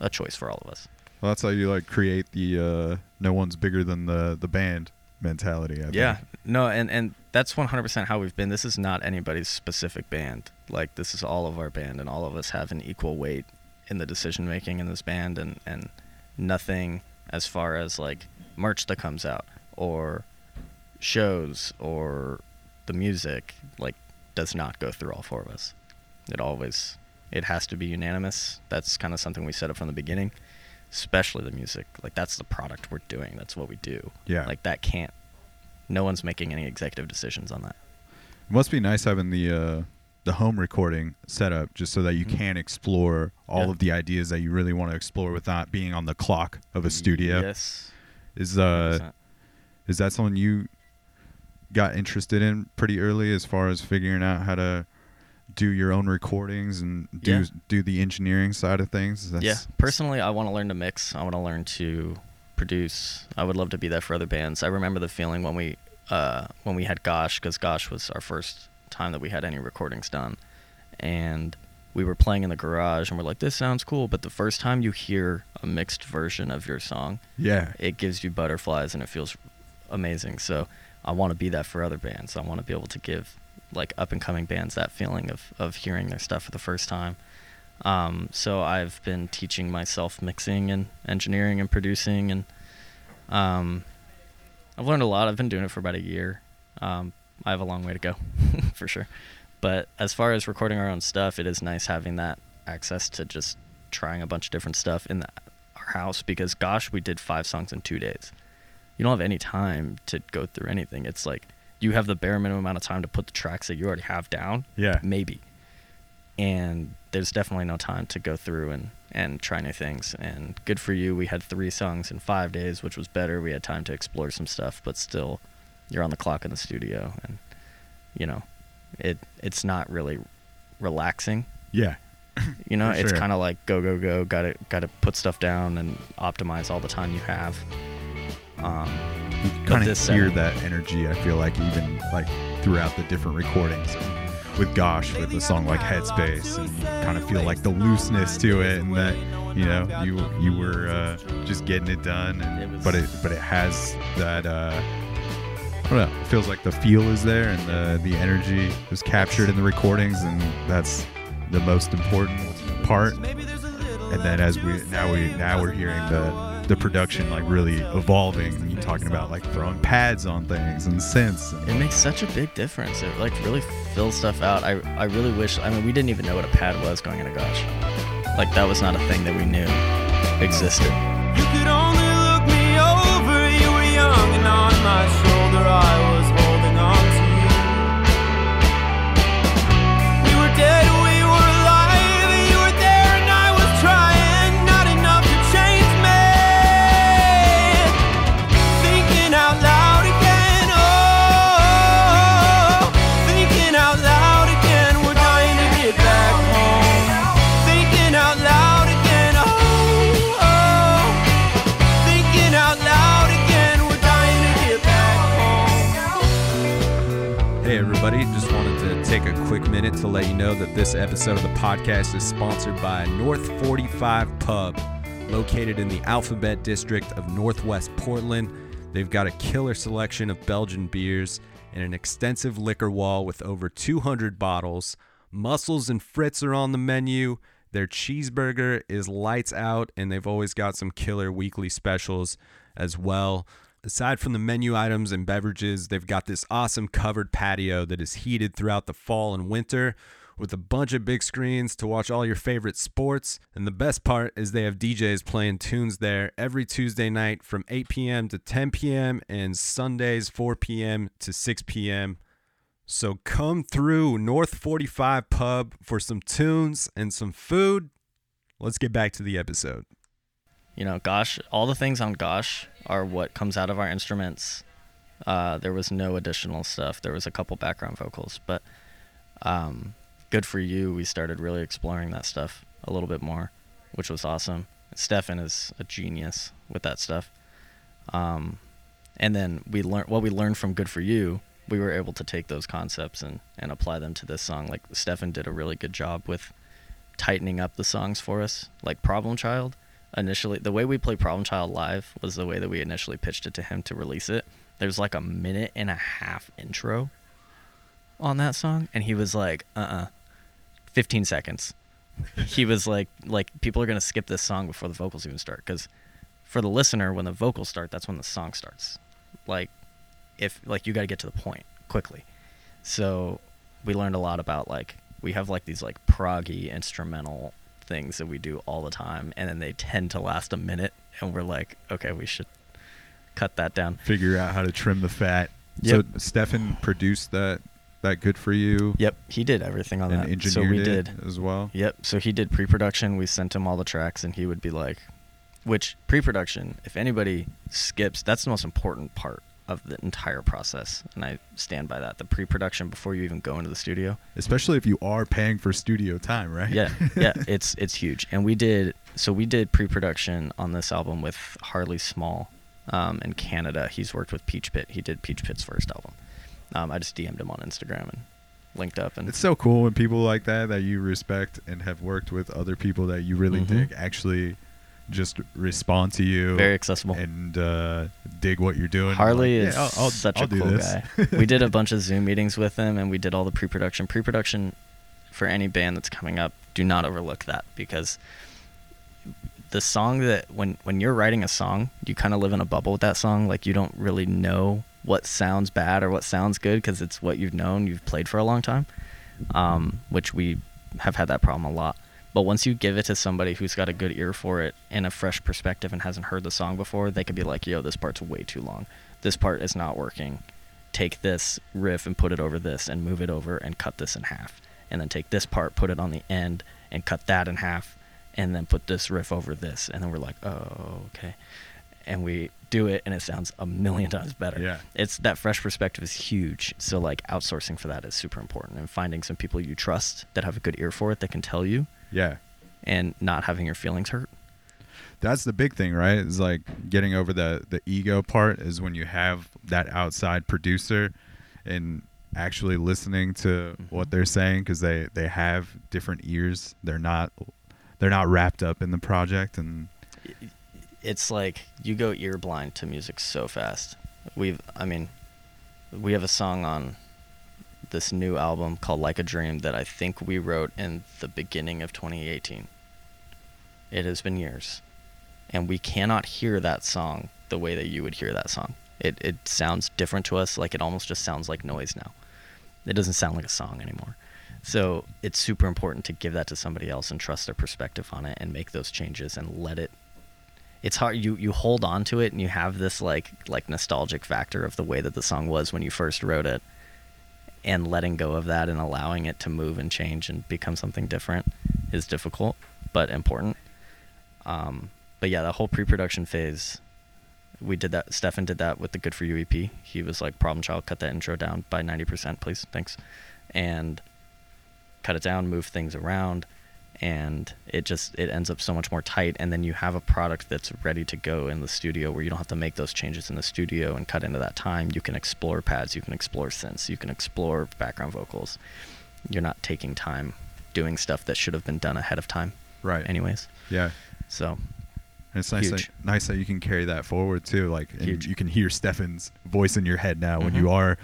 a choice for all of us Well, that's how you like create the uh, no one's bigger than the the band mentality. I yeah. think. no and and that's 100% how we've been. This is not anybody's specific band. Like this is all of our band and all of us have an equal weight in the decision making in this band and and nothing as far as like merch that comes out or shows or the music like does not go through all four of us. It always it has to be unanimous. That's kind of something we set up from the beginning especially the music like that's the product we're doing that's what we do Yeah. like that can't no one's making any executive decisions on that It must be nice having the uh, the home recording set up just so that you Mhm. can explore all Yeah. of the ideas that you really want to explore without being on the clock of a studio. yes Is uh 100%. is that something you got interested in pretty early as far as figuring out how to do your own recordings and do Yeah. do the engineering side of things? yeah. Personally, I want to learn to mix. I want to learn to produce. I would love to be that for other bands. I remember the feeling when we uh, when we had Gosh, because Gosh was our first time that we had any recordings done, and we were playing in the garage, and we're like, "This sounds cool," but the first time you hear a mixed version of your song, Yeah. it gives you butterflies and it feels amazing. So I want to be that for other bands. I want to be able to give like up and coming bands that feeling of, of hearing their stuff for the first time. Um, so I've been teaching myself mixing and engineering and producing and um, I've learned a lot. I've been doing it for about a year. Um, I have a long way to go [laughs] for sure. But as far as recording our own stuff, it is nice having that access to just trying a bunch of different stuff in the, our house because gosh, we did five songs in two days. You don't have any time to go through anything. It's like you have the bare minimum amount of time to put the tracks that you already have down. Yeah. Maybe. And there's definitely no time to go through and, and try new things. And good for you. We had three songs in five days, which was better. We had time to explore some stuff, but still, you're on the clock in the studio, and you know, it it's not really relaxing. Yeah. You know, it's sure. kind of like go go go. Got to got to put stuff down and optimize all the time you have. Um, You kind of hear that energy. I feel like even like throughout the different recordings with Gosh with a song like Headspace, and you kind of feel like the looseness to it, and that you know you you were uh, just getting it done, and, It but it but it has that. Uh, I don't know. It feels like the feel is there, and the the energy is captured in the recordings, and that's the most important part. And then as we now we now we're hearing the the production like really evolving. And you talking about like throwing pads on things and synths. And, it makes such a big difference. It like really fills stuff out. I I really wish. I mean, we didn't even know what a pad was going into Gosh. Like that was not a thing that we knew existed. You could only look me over. You were young and on my shoulder I was everybody. Just wanted to take a quick minute to let you know that this episode of the podcast is sponsored by North 45 Pub, located in the Alphabet District of Northwest Portland. They've got a killer selection of Belgian beers and an extensive liquor wall with over 200 bottles. Mussels and frites are on the menu. Their cheeseburger is lights out, and they've always got some killer weekly specials as well. Aside from the menu items and beverages, they've got this awesome covered patio that is heated throughout the fall and winter with a bunch of big screens to watch all your favorite sports. And the best part is they have DJs playing tunes there every Tuesday night from 8 p.m. to 10 p.m. and Sundays 4 p.m. to 6 p.m. So come through North 45 Pub for some tunes and some food. Let's get back to the episode. You know, Gosh, all the things on Gosh are what comes out of our instruments. Uh, there was no additional stuff. There was a couple background vocals, but um, good for you. We started really exploring that stuff a little bit more, which was awesome. Stefan is a genius with that stuff. Um, and then we learned what we learned from Good for You. We were able to take those concepts and, and apply them to this song. Like Stefan did a really good job with tightening up the songs for us. Like Problem Child, initially the way we played Problem Child live was the way that we initially pitched it to him to release it. There's like a minute and a half intro on that song, and he was like, "Uh, uh 15 seconds." he was like, "Like people are gonna skip this song before the vocals even start, because for the listener, when the vocals start, that's when the song starts. Like, if like you got to get to the point quickly." So we learned a lot about like we have like these like proggy instrumental things that we do all the time, and then they tend to last a minute, and we're like, okay, we should cut that down. figure out how to trim the fat. Yep. So Stefan produced that that good for you Yep, he did everything on that. So we did. as well. Yep. So he did pre-production. We sent him all the tracks, and he would be like, which pre-production, if anybody skips, that's the most important part of the entire process, and I stand by that. The pre-production before you even go into the studio. Especially if you are paying for studio time, right? Yeah, [laughs] yeah, it's it's huge. And we did so we did pre-production on this album with Harley Small um, in Canada. He's worked with Peach Pit. He did Peach Pit's first album. Um, I just DM'd him on Instagram and linked up. And It's so cool when people like that that you respect and have worked with other people that you really Mhm. dig actually just respond to you very accessible. and uh, dig what you're doing. Harley Like, is yeah, I'll, I'll, such I'll a cool guy. [laughs] we did a bunch of Zoom meetings with him, and we did all the pre-production. Pre-production for any band that's coming up, do not overlook that because the song that when when you're writing a song, you kind of live in a bubble with that song. Like you don't really know what sounds bad or what sounds good because it's what you've known, you've played for a long time. Um, which we have had that problem a lot. But once you give it to somebody who's got a good ear for it and a fresh perspective and hasn't heard the song before, they could be like, "Yo, this part's way too long. This part is not working. Take this riff and put it over this and move it over and cut this in half. And then take this part, put it on the end and cut that in half and then put this riff over this." And then we're like, "Oh, okay." And we do it and it sounds a million times better. Yeah. It's that fresh perspective is huge. So like outsourcing for that is super important and finding some people you trust that have a good ear for it that can tell you Yeah. and not having your feelings hurt. That's the big thing, right? Is like getting over the the ego part is when you have that outside producer and actually listening to Mm-hmm. what they're saying because they they have different ears. They're not they're not wrapped up in the project and It's like you go ear blind to music so fast. We've I mean we have a song on this new album called Like a Dream that I think we wrote in the beginning of 2018. It has been years. And we cannot hear that song the way that you would hear that song. It it sounds different to us, like it almost just sounds like noise now. It doesn't sound like a song anymore. So it's super important to give that to somebody else and trust their perspective on it and make those changes and let it it's hard you you hold on to it and you have this like like nostalgic factor of the way that the song was when you first wrote it and letting go of that and allowing it to move and change and become something different is difficult but important. Um, but yeah the whole pre-production phase we did that stefan did that with the good for you ep he was like problem child cut that intro down by 90% please. Thanks. And cut it down move things around and it just it ends up so much more tight and then you have a product that's ready to go in the studio where you don't have to make those changes in the studio and cut into that time you can explore pads you can explore synths you can explore background vocals you're not taking time doing stuff that should have been done ahead of time right. anyways Yeah. so And it's nice that, nice that you can carry that forward too. Like, and you can hear Stefan's voice in your head now when Mhm. you are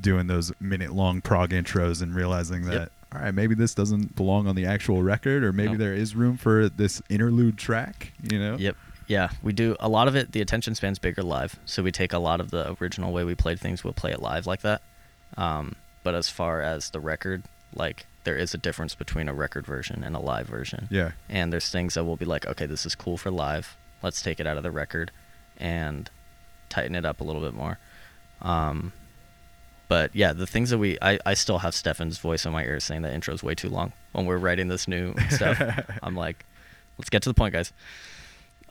doing those minute long prog intros and realizing that, Yep. All right, maybe this doesn't belong on the actual record, or maybe there is room for this interlude track. You know? Yep. Yeah, we do a lot of it. The attention span's bigger live, so we take a lot of the original way we played things. We'll play it live like that. Um, but as far as the record, like there is a difference between a record version and a live version. Yeah. And there's things that we'll be like, okay, this is cool for live. Let's take it out of the record and tighten it up a little bit more. Um, but yeah, the things that we, I, I still have Stefan's voice in my ear saying that intro's way too long when we're writing this new stuff. [laughs] I'm like, let's get to the point, guys.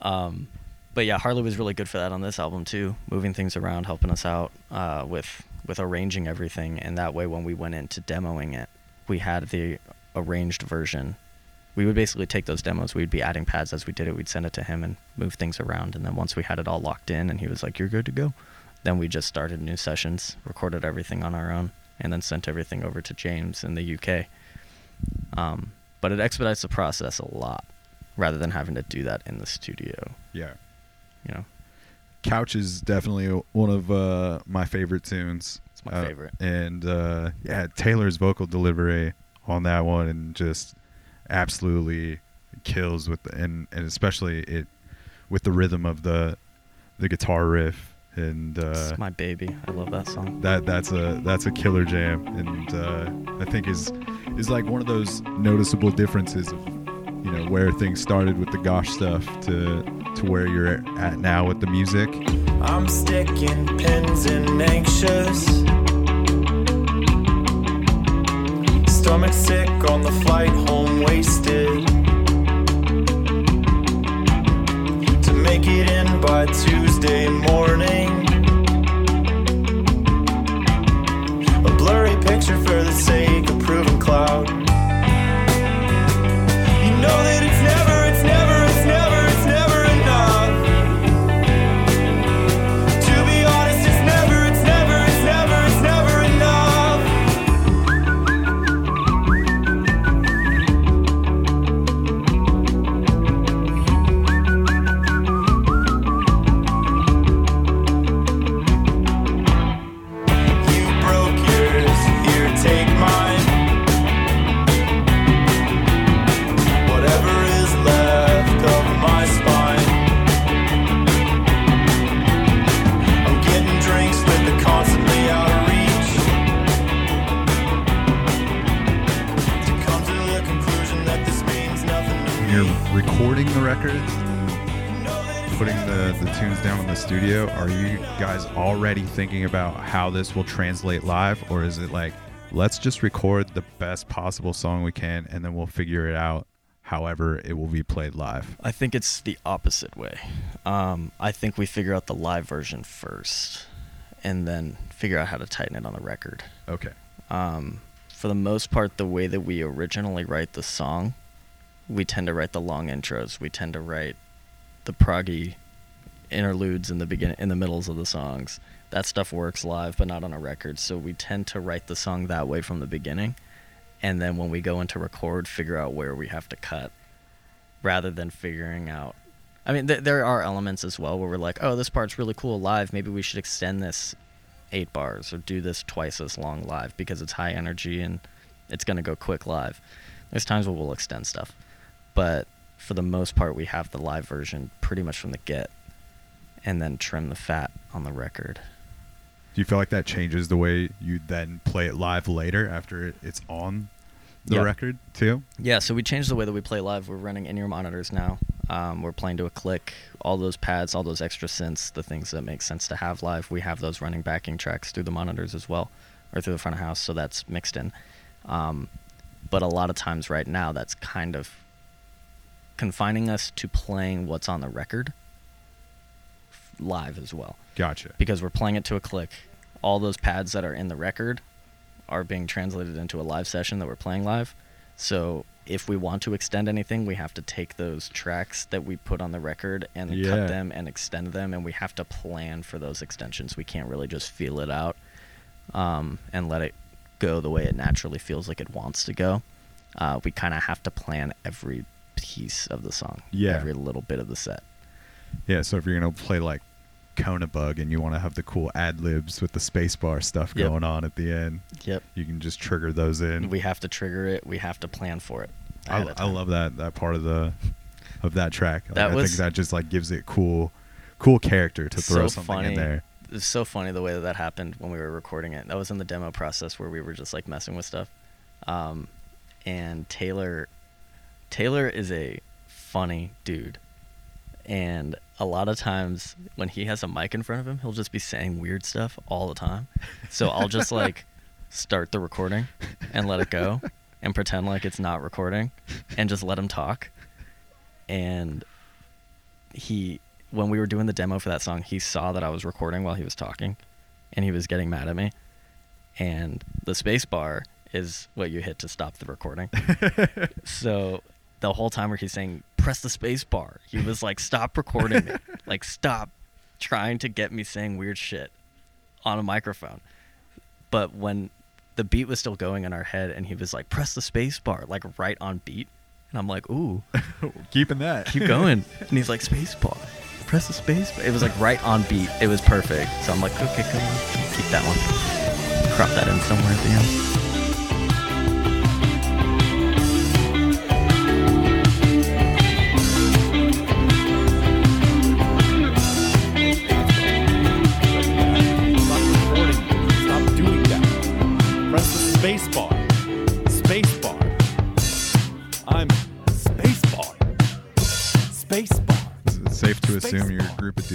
Um, but yeah, Harley was really good for that on this album too, moving things around, helping us out uh, with with arranging everything, and that way when we went into demoing it, we had the arranged version. We would basically take those demos, we'd be adding pads as we did it, we'd send it to him and move things around, and then once we had it all locked in, and he was like, "You're good to go," then we just started new sessions, recorded everything on our own, and then sent everything over to James in the UK. Um, but it expedites the process a lot, rather than having to do that in the studio. Yeah. You know, Couch is definitely one of uh, my favorite tunes. It's my Uh, favorite. And uh, yeah, Taylor's vocal delivery on that one and just absolutely kills with the, and and especially it with the rhythm of the the guitar riff and uh, it's my baby. I love that song. that that's a that's a killer jam and uh, I think is is like one of those noticeable differences of you know where things started with the gosh stuff to to where you're at now with the music. I'm sticking pins in anxious. Stomach sick on the flight home, wasted. make it in by Tuesday morning. A blurry picture for the sake of proving cloud. You know that it's now. Records, Know that it's putting the, the tunes down in the studio, are you guys already thinking about how this will translate live? Or is it like, let's just record the best possible song we can and then we'll figure it out however it will be played live? I think it's the opposite way. Um, I think we figure out the live version first, and then figure out how to tighten it on the record. Okay. Um, for the most part, the way that we originally write the song, we tend to write the long intros. We tend to write the proggy interludes in the begin in the middles of the songs. That stuff works live, but not on a record. So we tend to write the song that way from the beginning, and then when we go into record, figure out where we have to cut, rather than figuring out. I mean, th- there are elements as well where we're like, oh, this part's really cool live. Maybe we should extend this eight bars or do this twice as long live because it's high energy and it's going to go quick live. There's times where we'll extend stuff, but for the most part, we have the live version pretty much from the get, and then trim the fat on the record. Do you feel like that changes the way you then play it live later after it's on the Yeah. record too? Yeah, so we changed the way that we play live. We're running in-ear monitors now. Um, we're playing to a click. All those pads, all those extra synths, the things that make sense to have live, we have those running backing tracks through the monitors as well, or through the front of house. So that's mixed in. Um, but a lot of times right now, that's kind of confining us to playing what's on the record f- live as well Gotcha. because we're playing it to a click. All those pads that are in the record are being translated into a live session that we're playing live. So if we want to extend anything, we have to take those tracks that we put on the record and Yeah. cut them and extend them, and we have to plan for those extensions. We can't really just feel it out um, and let it go the way it naturally feels like it wants to go. Uh, we kind of have to plan every piece of the song, Yeah. every little bit of the set. Yeah, so if you're gonna play like Kona Bug and you want to have the cool ad libs with the spacebar stuff Yep. going on at the end, Yep. you can just trigger those in. We have to trigger it. We have to plan for it. I, I love that that part of the of that track. Like, That I was- think that just like gives it cool cool character to throw so something funny. in there. It's so funny the way that that happened when we were recording it. That was in the demo process where we were just like messing with stuff. Um, and Taylor, Taylor is a funny dude, and a lot of times when he has a mic in front of him, he'll just be saying weird stuff all the time. So I'll just [laughs] like start the recording and let it go and pretend like it's not recording and just let him talk. And he when we were doing the demo for that song, he saw that I was recording while he was talking, and he was getting mad at me. And the space bar is what you hit to stop the recording. [laughs] so the whole time where he's saying press the space bar, he was like, "Stop recording me! [laughs] like stop trying to get me saying weird shit on a microphone." But when the beat was still going in our head, and he was like, "Press the space bar!" like right on beat, and I'm like, "Ooh." [laughs] Keeping that. keep going. and he's like, space bar. Press the space bar. It was like right on beat. It was perfect. So I'm like, okay, come on. Keep that one. Crop that in somewhere at the end.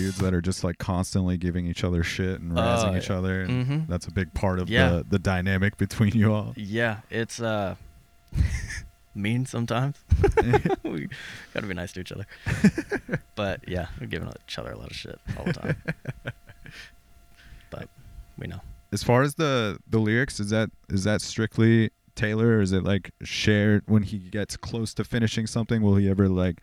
Dudes that are just like constantly giving each other shit and razzing Oh, each other. And Mhm. That's a big part of Yeah. the, the dynamic between you all. Yeah, it's uh [laughs] mean sometimes. [laughs] we gotta be nice to each other. [laughs] but yeah, we're giving each other a lot of shit all the time. but we know. as far as the the lyrics, is that is that strictly Taylor, or is it like shared when he gets close to finishing something? Will he ever like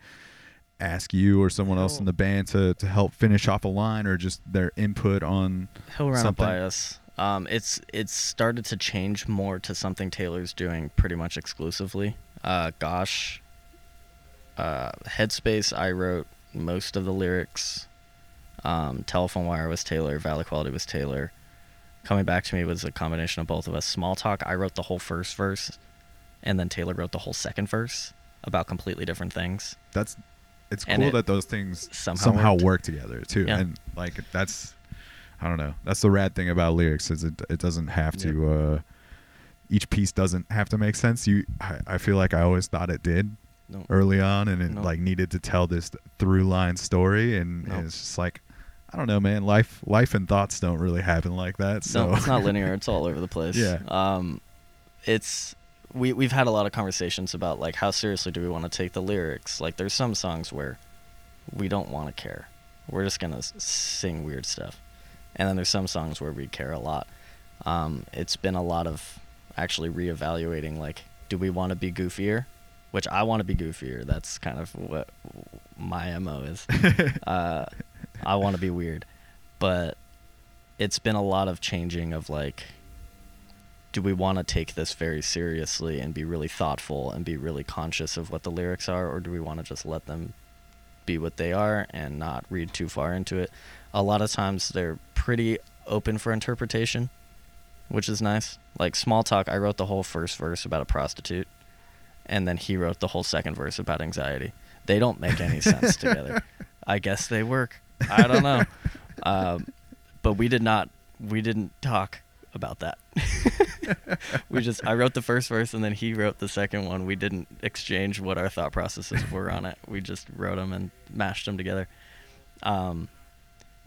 ask you or someone else in the band to to help finish off a line, or just their input on? He'll run something? by us. Um, it's it's started to change more to something Taylor's doing pretty much exclusively. Uh, gosh, uh, Headspace, I wrote most of the lyrics. Um, Telephone Wire was Taylor. Valley Quality was Taylor. Coming Back to Me was a combination of both of us. Small Talk, I wrote the whole first verse, and then Taylor wrote the whole second verse about completely different things. That's it's And cool it that those things somehow somehow, work together too, Yeah. and like that's I don't know. That's the rad thing about lyrics is it it doesn't have to. uh Each piece doesn't have to make sense. You, I, I feel like I always thought it did No, early on, and it No. like needed to tell this through line story, and, No. it's just like I don't know, man. Life, life and thoughts don't really happen like that. So No, it's not linear. [laughs] It's all over the place. Yeah. Um, it's we we've had a lot of conversations about like how seriously do we want to take the lyrics? Like, there's some songs where we don't want to care. We're just gonna sing weird stuff, and then there's some songs where we care a lot. Um, it's been a lot of actually reevaluating. Like, do we want to be goofier? Which I want to be goofier. That's kind of what my mo is. [laughs] uh, I want to be weird, but it's been a lot of changing of like do we want to take this very seriously and be really thoughtful and be really conscious of what the lyrics are or do we want to just let them be what they are and not read too far into it? A lot of times they're pretty open for interpretation which is nice. Like small talk i wrote the whole first verse about a prostitute and then he wrote the whole second verse about anxiety. They don't make any sense together. [laughs] I guess they work. I don't know. [laughs] Um, but we did not we didn't talk about that. [laughs] We just i wrote the first verse and then he wrote the second one. We didn't exchange what our thought processes were on it. We just wrote them and mashed them together. Um,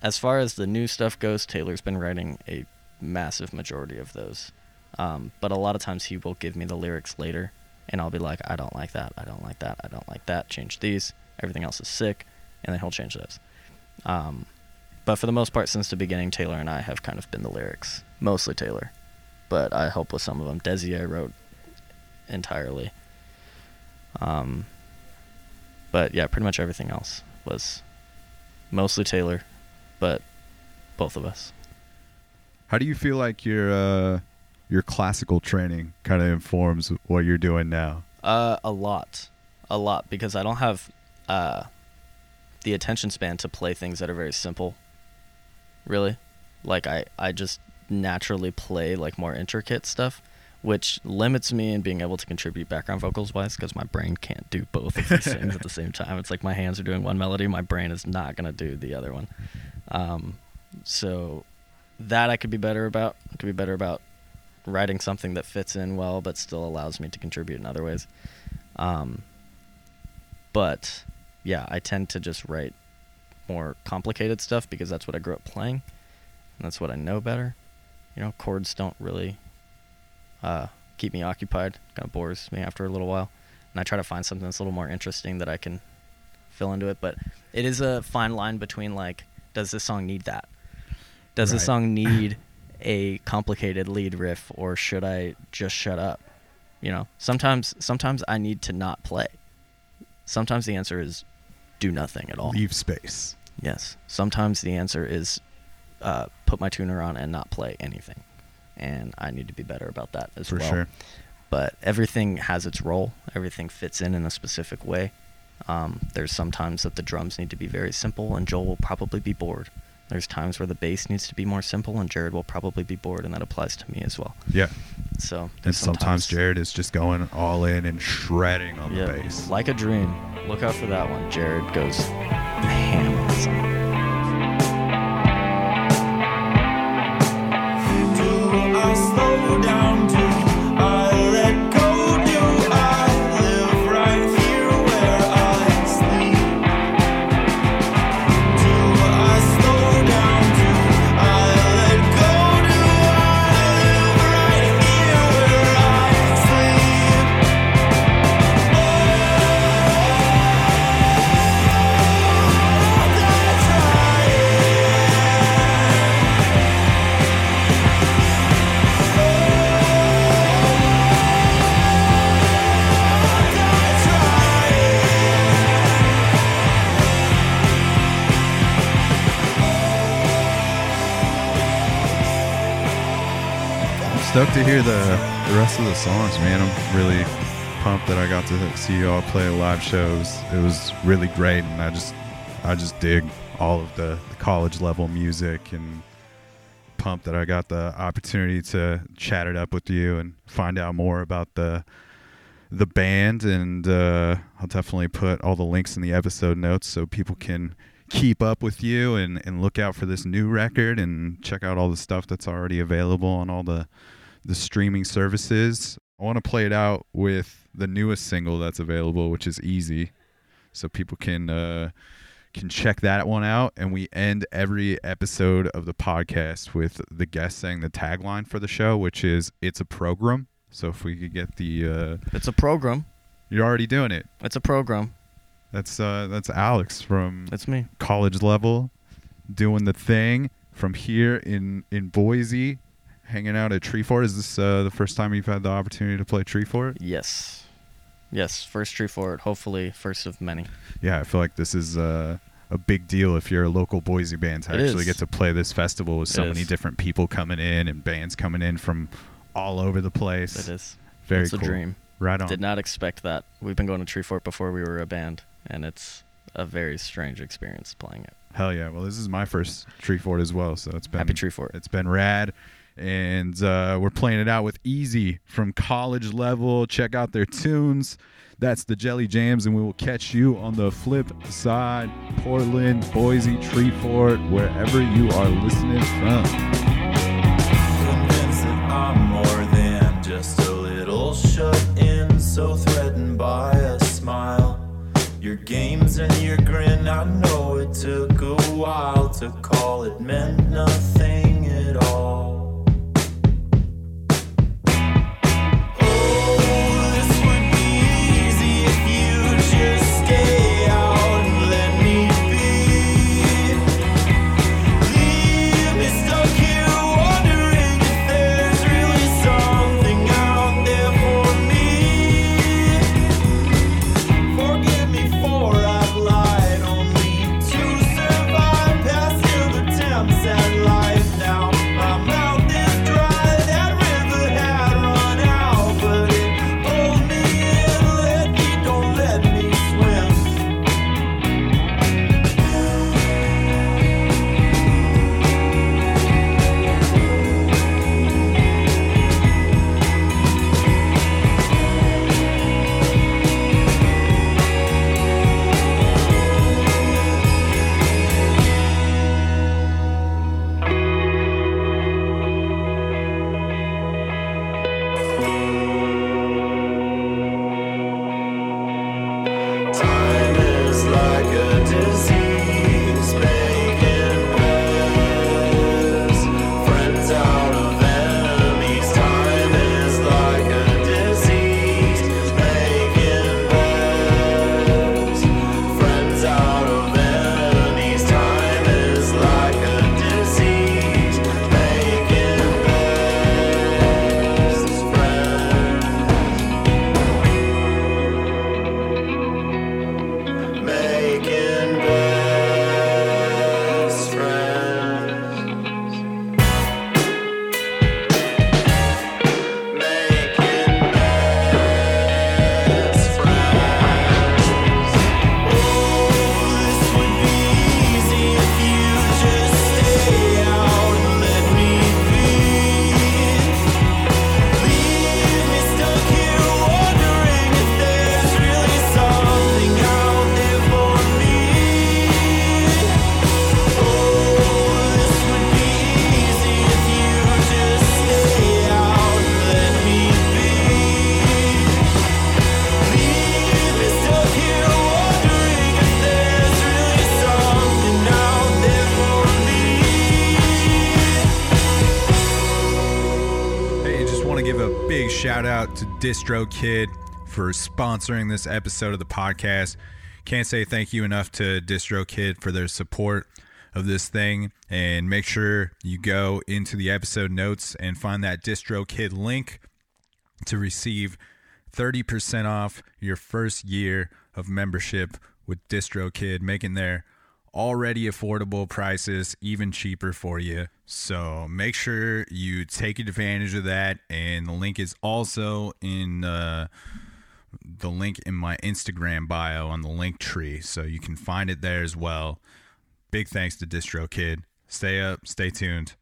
as far as the new stuff goes taylor's been writing a massive majority of those. Um, but a lot of times he will give me the lyrics later and i'll be like i don't like that. I don't like that. I don't like that. Change these. Everything else is sick. And then he'll change those. Um, but for the most part, since the beginning, Taylor and I have kind of been the lyrics. Mostly Taylor, but I help with some of them. Desi I wrote entirely. Um, but yeah, pretty much everything else was mostly Taylor, but both of us. How do you feel like your uh, your classical training kind of informs what you're doing now? Uh, a lot, a lot, because I don't have uh, the attention span to play things that are very simple. Really, like I, I just naturally play like more intricate stuff, which limits me in being able to contribute background vocals wise, because my brain can't do both of these things at the same [laughs] time. It's like my hands are doing one melody, my brain is not gonna do the other one. Um, so that I could be better about. I could be better about writing something that fits in well but still allows me to contribute in other ways. Um, but yeah, I tend to just write more complicated stuff because that's what I grew up playing and that's what I know better. You know, chords don't really uh, keep me occupied. Kind of bores me after a little while. And I try to find something that's a little more interesting that I can fill into it. But it is a fine line between like, does this song need that? Does this song [laughs] need a complicated lead riff or should I just shut up? You know, sometimes sometimes I need to not play. Sometimes the answer is do nothing at all. Leave space. Yes. Sometimes the answer is uh, put my tuner on and not play anything. And I need to be better about that as For well. sure. But everything has its role. Everything fits in in a specific way. Um, there's sometimes that the drums need to be very simple, and Joel will probably be bored. There's times where the bass needs to be more simple, and Jared will probably be bored, and that applies to me as well. Yeah. So And there's sometimes Jared is just going all in and shredding on yeah, the bass. like a dream. Look out for that one. Jared goes ham Do I slow down? Stoked to hear the the rest of the songs, man. I'm really pumped that I got to see you all play live shows. It was really great, and I just I just dig all of the, the college level music and pumped that I got the opportunity to chat it up with you and find out more about the the band and uh, I'll definitely put all the links in the episode notes so people can keep up with you and, and look out for this new record and check out all the stuff that's already available on all the the streaming services. I want to play it out with the newest single that's available, which is Easy. So people can uh, can check that one out and we end every episode of the podcast with the guest saying the tagline for the show, which is it's a program. So if we could get the uh, It's a program. you're already doing it. It's a program. That's uh that's Alex from That's me. college level doing the thing from here in in Boise hanging out at Treefort. Is this uh, the first time you've had the opportunity to play Treefort? Yes. Yes, first Treefort. Hopefully, first of many. Yeah, I feel like this is uh, a big deal if you're a local Boise band to It actually is. get to play this festival with so It many is. different people coming in and bands coming in from all over the place. It is. Very it's cool. a dream. Right on. Did not expect that. We've been going to Treefort before we were a band, and it's a very strange experience playing it. Hell yeah! Well, this is my first Treefort as well, so it's been Happy Treefort. It's been rad, and uh, we're playing it out with Easy from College Level. Check out their tunes. That's the Jelly Jams, and we will catch you on the flip side. Portland, Boise, Tree Fort, wherever you are listening from. convinced that I'm more than just a little shut in, so threatened by a smile. Your games and your grin, I know it took a while to call it meant nothing DistroKid for sponsoring this episode of the podcast. Can't say thank you enough to DistroKid for their support of this thing. And make sure you go into the episode notes and find that DistroKid link to receive 30% off your first year of membership with DistroKid, making their already affordable prices, even cheaper for you. So make sure you take advantage of that. And the link is also in uh, the link in my Instagram bio on the Linktree. So you can find it there as well. Big thanks to DistroKid. Stay up, stay tuned.